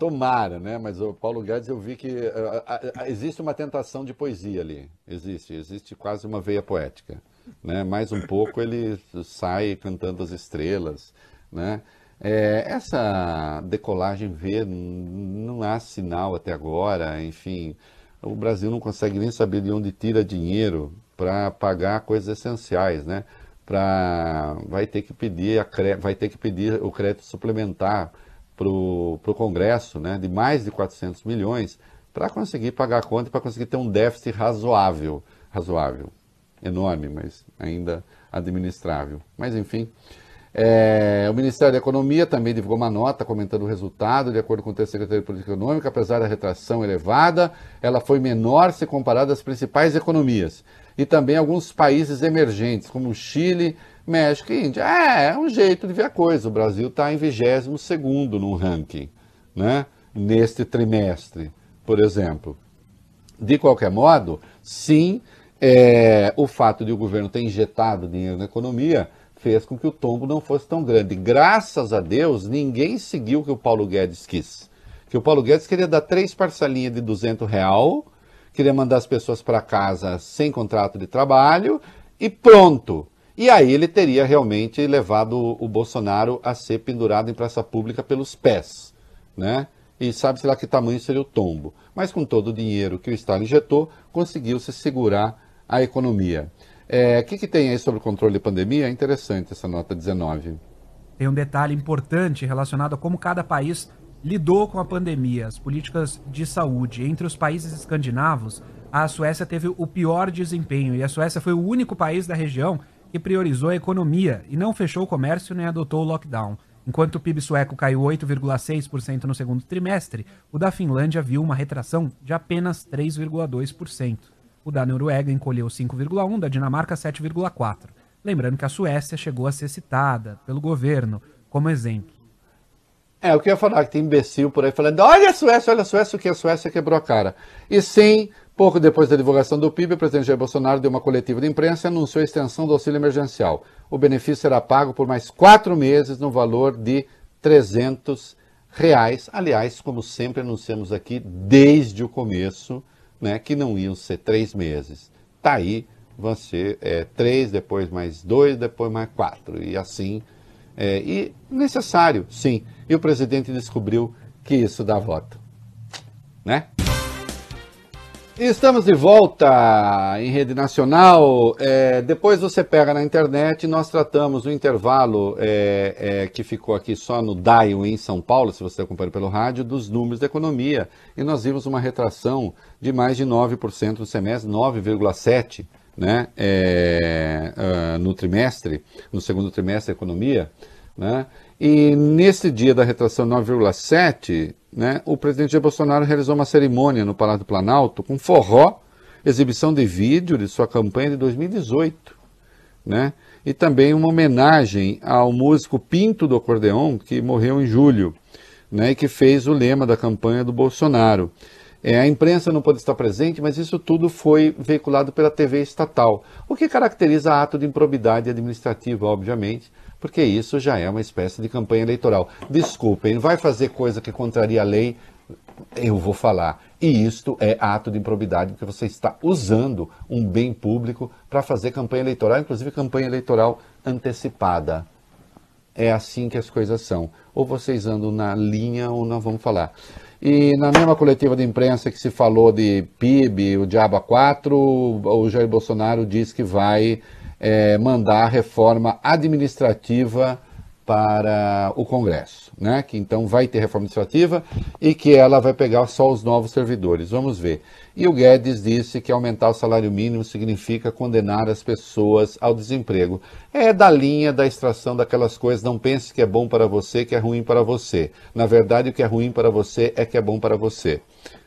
Tomara, né? Mas o Paulo Guedes eu vi que uh, existe uma tentação de poesia ali. Existe, existe quase uma veia poética. Né? Mais um pouco ele sai cantando as estrelas, né? É, essa decolagem V não há sinal até agora, enfim, o Brasil não consegue nem saber de onde tira dinheiro para pagar coisas essenciais, né? Pra, vai ter que pedir a, vai ter que pedir o crédito suplementar para o Congresso, né? De mais de 400 milhões para conseguir pagar a conta e para conseguir ter um déficit razoável, razoável, enorme, mas ainda administrável. Mas enfim, é, o Ministério da Economia também divulgou uma nota comentando o resultado, de acordo com o Secretaria de Política Econômica, apesar da retração elevada, ela foi menor se comparada às principais economias e também alguns países emergentes, como Chile, México e Índia. É, é um jeito de ver a coisa. O Brasil está em 22 no ranking, né? neste trimestre, por exemplo. De qualquer modo, sim, é, o fato de o governo ter injetado dinheiro na economia fez com que o tombo não fosse tão grande. Graças a Deus, ninguém seguiu o que o Paulo Guedes quis. Que o Paulo Guedes queria dar três parcelinhas de 200 real, queria mandar as pessoas para casa sem contrato de trabalho e pronto. E aí ele teria realmente levado o Bolsonaro a ser pendurado em praça pública pelos pés, né? E sabe-se lá que tamanho seria o tombo. Mas com todo o dinheiro que o Estado injetou, conseguiu-se segurar a economia. É, o que, que tem aí sobre o controle de pandemia? É interessante essa nota 19. Tem um detalhe importante relacionado a como cada país lidou com a pandemia, as políticas de saúde. Entre os países escandinavos, a Suécia teve o pior desempenho e a Suécia foi o único país da região que priorizou a economia e não fechou o comércio nem adotou o lockdown. Enquanto o PIB sueco caiu 8,6% no segundo trimestre, o da Finlândia viu uma retração de apenas 3,2%. O da Noruega encolheu 5,1%, da Dinamarca 7,4%. Lembrando que a Suécia chegou a ser citada pelo governo como exemplo. É, o que eu ia falar, que tem imbecil por aí falando, olha a Suécia, olha a Suécia, o que a Suécia quebrou a cara. E sim, pouco depois da divulgação do PIB, o presidente Jair Bolsonaro deu uma coletiva de imprensa e anunciou a extensão do auxílio emergencial. O benefício será pago por mais quatro meses no valor de 300 reais. Aliás, como sempre anunciamos aqui desde o começo, né, que não iam ser três meses. Tá aí, vão ser é, três, depois mais dois, depois mais quatro. E assim, é, e necessário, sim. E o presidente descobriu que isso dá voto. Né? Estamos de volta em rede nacional. É, depois você pega na internet, nós tratamos o intervalo é, é, que ficou aqui só no DAIO em São Paulo, se você acompanha pelo rádio, dos números da economia. E nós vimos uma retração de mais de 9% no semestre, 9,7% né, uh, no trimestre, no segundo trimestre da economia. Né? E nesse dia da retração 9,7%, né, o presidente Jair Bolsonaro realizou uma cerimônia no Palácio do Planalto com forró, exibição de vídeo de sua campanha de 2018, né, e também uma homenagem ao músico Pinto do Acordeon, que morreu em julho, né, e que fez o lema da campanha do Bolsonaro. É, a imprensa não pôde estar presente, mas isso tudo foi veiculado pela TV estatal, o que caracteriza ato de improbidade administrativa, obviamente, porque isso já é uma espécie de campanha eleitoral. Desculpem, vai fazer coisa que contraria a lei, eu vou falar. E isto é ato de improbidade, porque você está usando um bem público para fazer campanha eleitoral, inclusive campanha eleitoral antecipada. É assim que as coisas são. Ou vocês andam na linha ou não vamos falar. E na mesma coletiva de imprensa que se falou de PIB, o Diaba 4, o Jair Bolsonaro diz que vai é, mandar a reforma administrativa para o Congresso, né? Que então vai ter reforma administrativa e que ela vai pegar só os novos servidores. Vamos ver. E o Guedes disse que aumentar o salário mínimo significa condenar as pessoas ao desemprego. É da linha da extração daquelas coisas. Não pense que é bom para você, que é ruim para você. Na verdade, o que é ruim para você é que é bom para você.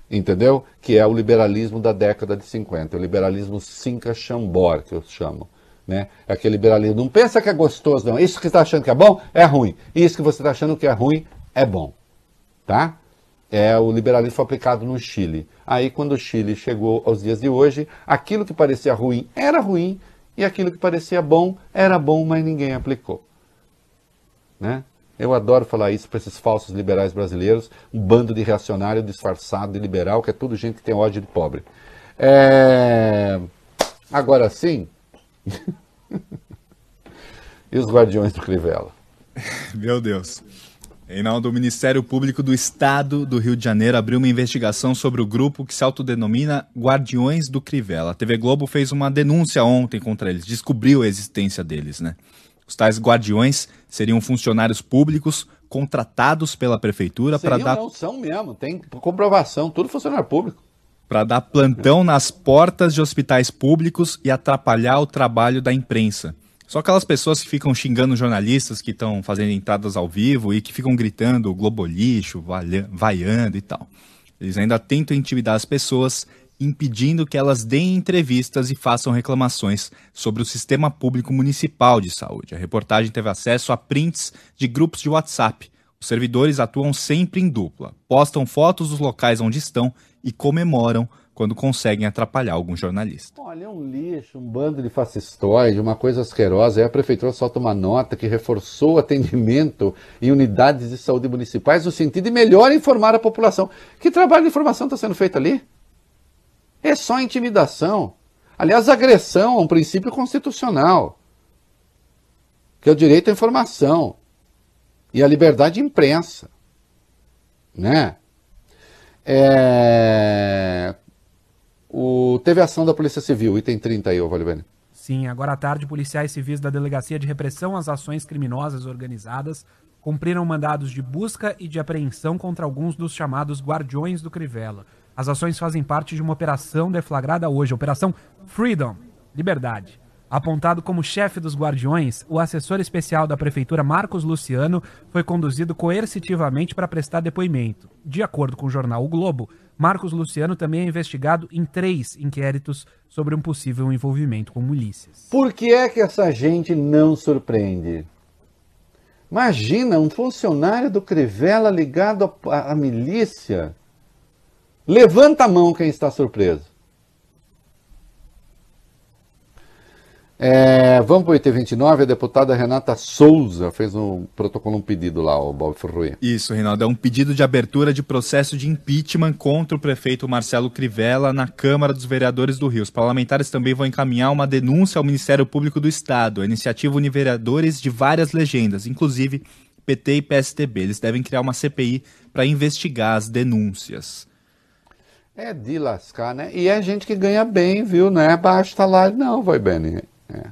Entendeu? Que é o liberalismo da década de 50, o liberalismo Cinca Chambord, que eu chamo né? É aquele liberalismo. Não pensa que é gostoso, não. Isso que você está achando que é bom é ruim. Isso que você está achando que é ruim é bom. Tá? É, o liberalismo aplicado no Chile. Aí, quando o Chile chegou aos dias de hoje, aquilo que parecia ruim era ruim e aquilo que parecia bom era bom, mas ninguém aplicou. Né? Eu adoro falar isso para esses falsos liberais brasileiros, um bando de reacionário disfarçado de liberal, que é tudo gente que tem ódio de pobre. É... Agora sim. E os guardiões do Crivella? Meu Deus. Reinaldo, o Ministério Público do Estado do Rio de Janeiro abriu uma investigação sobre o grupo que se autodenomina Guardiões do Crivella. A TV Globo fez uma denúncia ontem contra eles, descobriu a existência deles, né? Os tais guardiões seriam funcionários públicos contratados pela prefeitura para dar. Não, são mesmo, tem comprovação, tudo funcionário público. Para dar plantão nas portas de hospitais públicos e atrapalhar o trabalho da imprensa. Só aquelas pessoas que ficam xingando jornalistas que estão fazendo entradas ao vivo e que ficam gritando globolixo, vaiando e tal. Eles ainda tentam intimidar as pessoas, impedindo que elas deem entrevistas e façam reclamações sobre o sistema público municipal de saúde. A reportagem teve acesso a prints de grupos de WhatsApp. Os servidores atuam sempre em dupla, postam fotos dos locais onde estão e comemoram quando conseguem atrapalhar algum jornalista. Olha, é um lixo, um bando de fascistoide, uma coisa asquerosa. Aí a prefeitura solta uma nota que reforçou o atendimento em unidades de saúde municipais no sentido de melhor informar a população. Que trabalho de informação está sendo feito ali? É só intimidação. Aliás, agressão a um princípio constitucional, que é o direito à informação e a liberdade de imprensa. Né? É... O... Teve ação da Polícia Civil, item 30 aí, ô Valibene. Sim, agora à tarde, policiais civis da Delegacia de Repressão às Ações Criminosas Organizadas cumpriram mandados de busca e de apreensão contra alguns dos chamados Guardiões do Crivella. As ações fazem parte de uma operação deflagrada hoje, Operação Freedom, Liberdade. Apontado como chefe dos guardiões, o assessor especial da prefeitura Marcos Luciano foi conduzido coercitivamente para prestar depoimento. De acordo com o jornal O Globo, Marcos Luciano também é investigado em três inquéritos sobre um possível envolvimento com milícias. Por que é que essa gente não surpreende? Imagina um funcionário do Crivella ligado à milícia. Levanta a mão quem está surpreso. É, vamos para o IT 29, a deputada Renata Souza fez um protocolo, um pedido lá, o Bob Ferruia. Isso, Reinaldo, é um pedido de abertura de processo de impeachment contra o prefeito Marcelo Crivella na Câmara dos Vereadores do Rio. Os parlamentares também vão encaminhar uma denúncia ao Ministério Público do Estado. A iniciativa une vereadores de várias legendas, inclusive PT e PSTB. Eles devem criar uma CPI para investigar as denúncias. É de lascar, né? E é gente que ganha bem, viu? Não é baixo salário, não, vai, Benny. É.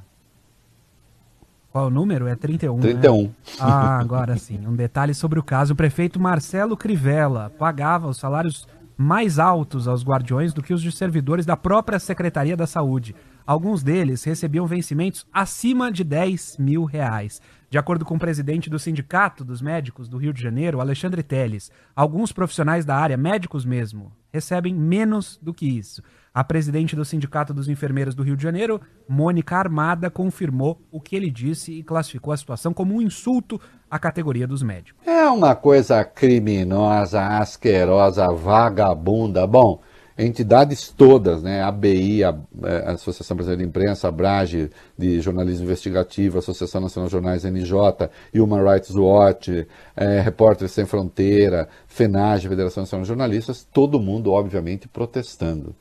Qual o número? É 31. 31. Né? Ah, agora sim. Um detalhe sobre o caso: o prefeito Marcelo Crivella pagava os salários mais altos aos guardiões do que os de servidores da própria Secretaria da Saúde. Alguns deles recebiam vencimentos acima de 10 mil reais. De acordo com o presidente do Sindicato dos Médicos do Rio de Janeiro, Alexandre Teles, alguns profissionais da área, médicos mesmo, recebem menos do que isso. A presidente do Sindicato dos Enfermeiros do Rio de Janeiro, Mônica Armada, confirmou o que ele disse e classificou a situação como um insulto à categoria dos médicos. É uma coisa criminosa, asquerosa, vagabunda. Bom, entidades todas, né, ABI, a, é, a Associação Brasileira de Imprensa, a Brage de Jornalismo Investigativo, a Associação Nacional de Jornais NJ, Human Rights Watch, é, Repórteres Sem Fronteira, FENAGE, Federação Nacional de Jornalistas, todo mundo, obviamente, protestando.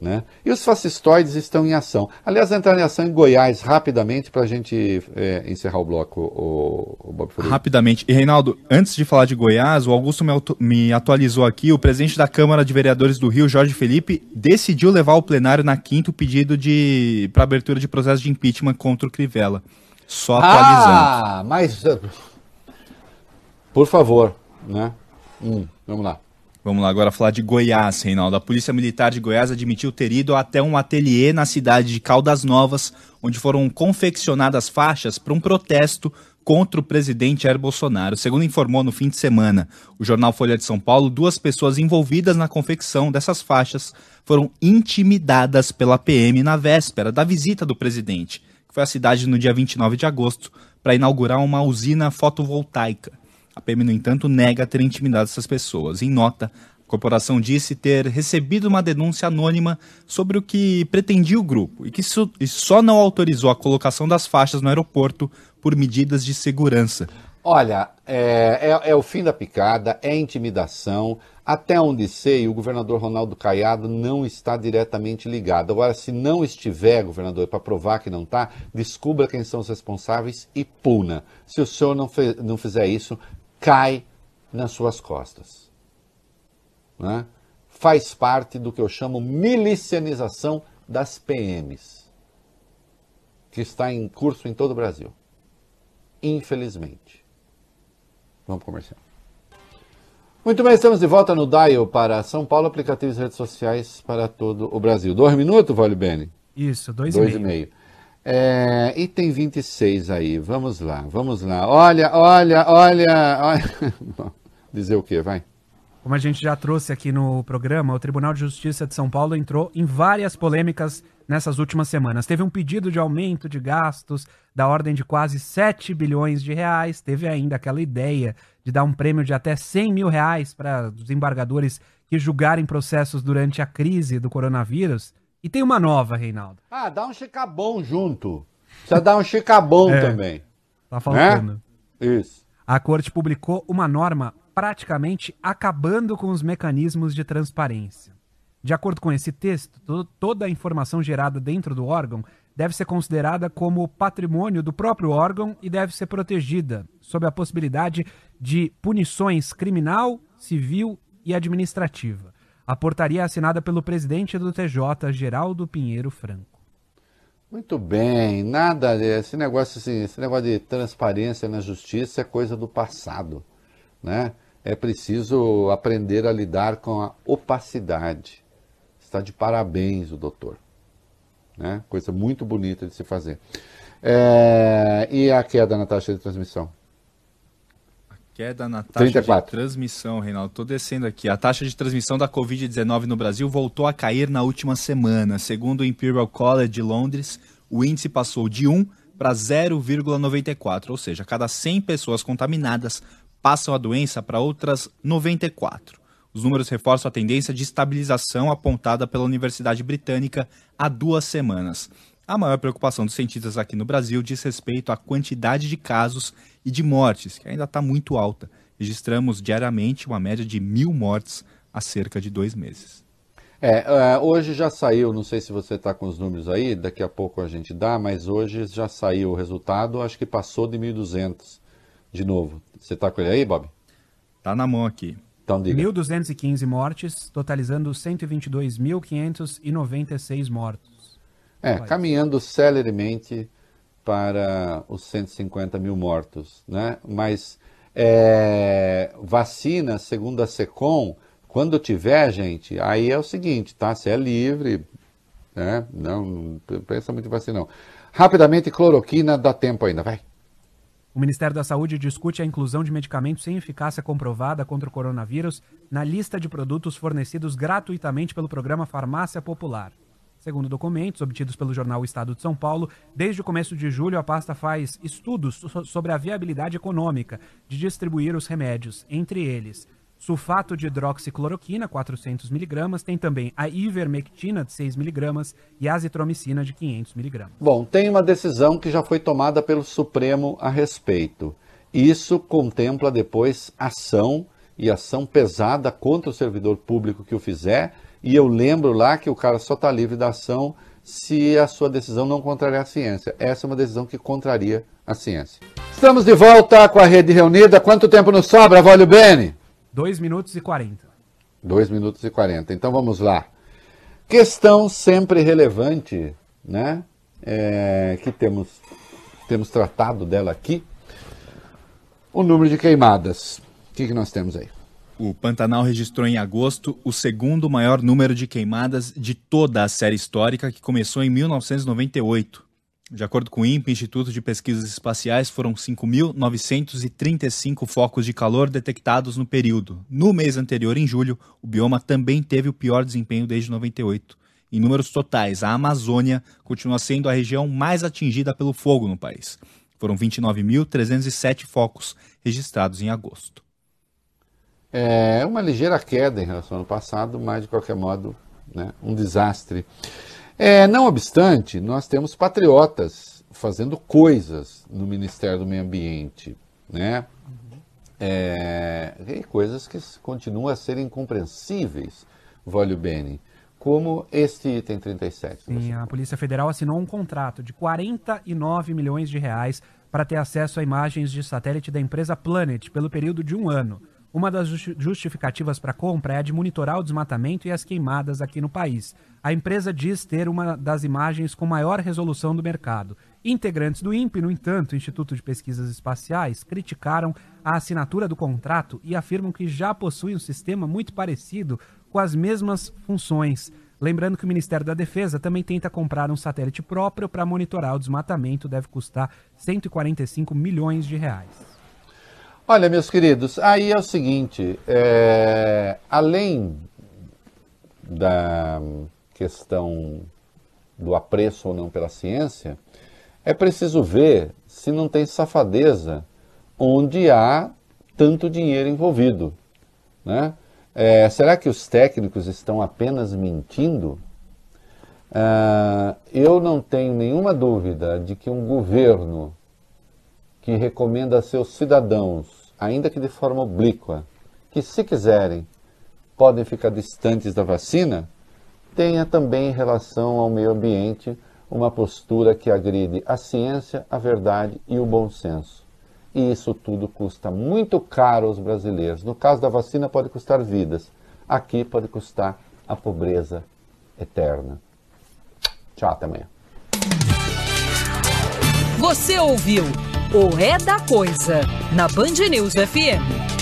Né? E os fascistoides estão em ação. Aliás, entrar em ação em Goiás rapidamente para a gente é, encerrar o bloco, o, o Bob Rapidamente. E Reinaldo, antes de falar de Goiás, o Augusto me, me atualizou aqui. O presidente da Câmara de Vereadores do Rio, Jorge Felipe, decidiu levar ao plenário na quinta o pedido de para abertura de processo de impeachment contra o Crivella. Só atualizando. Ah, mas por favor, né? Hum, vamos lá. Vamos lá agora falar de Goiás, Reinaldo. A Polícia Militar de Goiás admitiu ter ido até um ateliê na cidade de Caldas Novas, onde foram confeccionadas faixas para um protesto contra o presidente Jair Bolsonaro. Segundo informou no fim de semana o jornal Folha de São Paulo, duas pessoas envolvidas na confecção dessas faixas foram intimidadas pela PM na véspera da visita do presidente, que foi à cidade no dia 29 de agosto, para inaugurar uma usina fotovoltaica. A PM, no entanto, nega ter intimidado essas pessoas. Em nota, a corporação disse ter recebido uma denúncia anônima sobre o que pretendia o grupo e que só não autorizou a colocação das faixas no aeroporto por medidas de segurança. Olha, é, é, é, o fim da picada, é intimidação. Até onde sei, o governador Ronaldo Caiado não está diretamente ligado. Agora, se não estiver, governador, para provar que não está, descubra quem são os responsáveis e puna. Se o senhor não, não fizer isso, cai nas suas costas né, faz parte do que eu chamo milicianização das PMs, que está em curso em todo o Brasil. Infelizmente. Vamos comercial. Muito bem, estamos de volta no Dial para São Paulo, aplicativos e redes sociais para todo o Brasil. Dois minutos, Vale Bene? Isso, dois, dois e meio. meio. É, item 26 aí, vamos lá, vamos lá. Olha, olha, olha, olha. Dizer o quê? Vai. Como a gente já trouxe aqui no programa, o Tribunal de Justiça de São Paulo entrou em várias polêmicas nessas últimas semanas. Teve um pedido de aumento de gastos da ordem de quase 7 bilhões de reais. Teve ainda aquela ideia de dar um prêmio de até 100 mil reais para os embargadores que julgarem processos durante a crise do coronavírus. E tem uma nova, Reinaldo. Ah, dá um chicabom junto. Precisa dar um chicabom é, também. Tá faltando. É? Isso. A corte publicou uma norma praticamente acabando com os mecanismos de transparência. De acordo com esse texto, to toda a informação gerada dentro do órgão deve ser considerada como patrimônio do próprio órgão e deve ser protegida, sob a possibilidade de punições criminal, civil e administrativa. A portaria é assinada pelo presidente do TJ, Geraldo Pinheiro Franco. Muito bem, nada, esse negócio, assim, esse negócio de transparência na justiça é coisa do passado, né? é preciso aprender a lidar com a opacidade. Está de parabéns o doutor. Né? Coisa muito bonita de se fazer. É... E a queda na taxa de transmissão? Queda na taxa 34. de transmissão, Reinaldo. Estou descendo aqui. A taxa de transmissão da Covid-19 no Brasil voltou a cair na última semana. Segundo o Imperial College de Londres, o índice passou de 1 para 0,94, ou seja, cada 100 pessoas contaminadas, passam a doença para outras 94. Os números reforçam a tendência de estabilização apontada pela Universidade Britânica há duas semanas. A maior preocupação dos cientistas aqui no Brasil diz respeito à quantidade de casos e de mortes, que ainda está muito alta. Registramos diariamente uma média de mil mortes há cerca de dois meses. É, é hoje já saiu, não sei se você está com os números aí, daqui a pouco a gente dá, mas hoje já saiu o resultado, acho que passou de 1.200 de novo. Você está com ele aí, Bob? Tá na mão aqui. Então diga. 1.215 mortes, totalizando 122.596 mortos. É, caminhando celeremente para os 150 mil mortos, né? Mas é, vacina, segundo a SECOM, quando tiver, gente, aí é o seguinte, tá? Você é livre, né? Não, não pensa muito em vacina, não. Rapidamente, cloroquina, dá tempo ainda, vai. O Ministério da Saúde discute a inclusão de medicamentos sem eficácia comprovada contra o coronavírus na lista de produtos fornecidos gratuitamente pelo programa Farmácia Popular. Segundo documentos obtidos pelo jornal Estado de São Paulo, desde o começo de julho a pasta faz estudos sobre a viabilidade econômica de distribuir os remédios, entre eles sulfato de hidroxicloroquina, 400mg, tem também a ivermectina, de 6mg, e a azitromicina, de 500mg. Bom, tem uma decisão que já foi tomada pelo Supremo a respeito. Isso contempla depois ação e ação pesada contra o servidor público que o fizer, e eu lembro lá que o cara só está livre da ação se a sua decisão não contrariar a ciência. Essa é uma decisão que contraria a ciência. Estamos de volta com a rede reunida. Quanto tempo nos sobra, Vólio Bene? 2 minutos e 40. 2 minutos e 40. Então vamos lá. Questão sempre relevante, né? É, que temos, temos tratado dela aqui. O número de queimadas. O que, que nós temos aí? O Pantanal registrou em agosto o segundo maior número de queimadas de toda a série histórica, que começou em 1998. De acordo com o INPE, Instituto de Pesquisas Espaciais, foram 5.935 focos de calor detectados no período. No mês anterior, em julho, o bioma também teve o pior desempenho desde 98. Em números totais, a Amazônia continua sendo a região mais atingida pelo fogo no país. Foram 29.307 focos registrados em agosto. É uma ligeira queda em relação ao ano passado, mas de qualquer modo, né, um desastre. É, não obstante, nós temos patriotas fazendo coisas no Ministério do Meio Ambiente, né? É, e coisas que continuam a ser incompreensíveis, Volio Bene, como este item 37. Sim, a Polícia Federal assinou um contrato de 49 milhões de reais para ter acesso a imagens de satélite da empresa Planet pelo período de um ano. Uma das justificativas para a compra é a de monitorar o desmatamento e as queimadas aqui no país. A empresa diz ter uma das imagens com maior resolução do mercado. Integrantes do INPE, no entanto, Instituto de Pesquisas Espaciais, criticaram a assinatura do contrato e afirmam que já possui um sistema muito parecido com as mesmas funções. Lembrando que o Ministério da Defesa também tenta comprar um satélite próprio para monitorar o desmatamento, deve custar 145 milhões de reais. Olha, meus queridos, aí é o seguinte: é, além da questão do apreço ou não pela ciência, é preciso ver se não tem safadeza onde há tanto dinheiro envolvido. Né? É, será que os técnicos estão apenas mentindo? Uh, eu não tenho nenhuma dúvida de que um governo que recomenda a seus cidadãos, ainda que de forma oblíqua, que se quiserem podem ficar distantes da vacina, tenha também em relação ao meio ambiente uma postura que agride a ciência, a verdade e o bom senso. E isso tudo custa muito caro aos brasileiros. No caso da vacina, pode custar vidas. Aqui pode custar a pobreza eterna. Tchau, até amanhã. Você ouviu o É da Coisa, na Band News FM.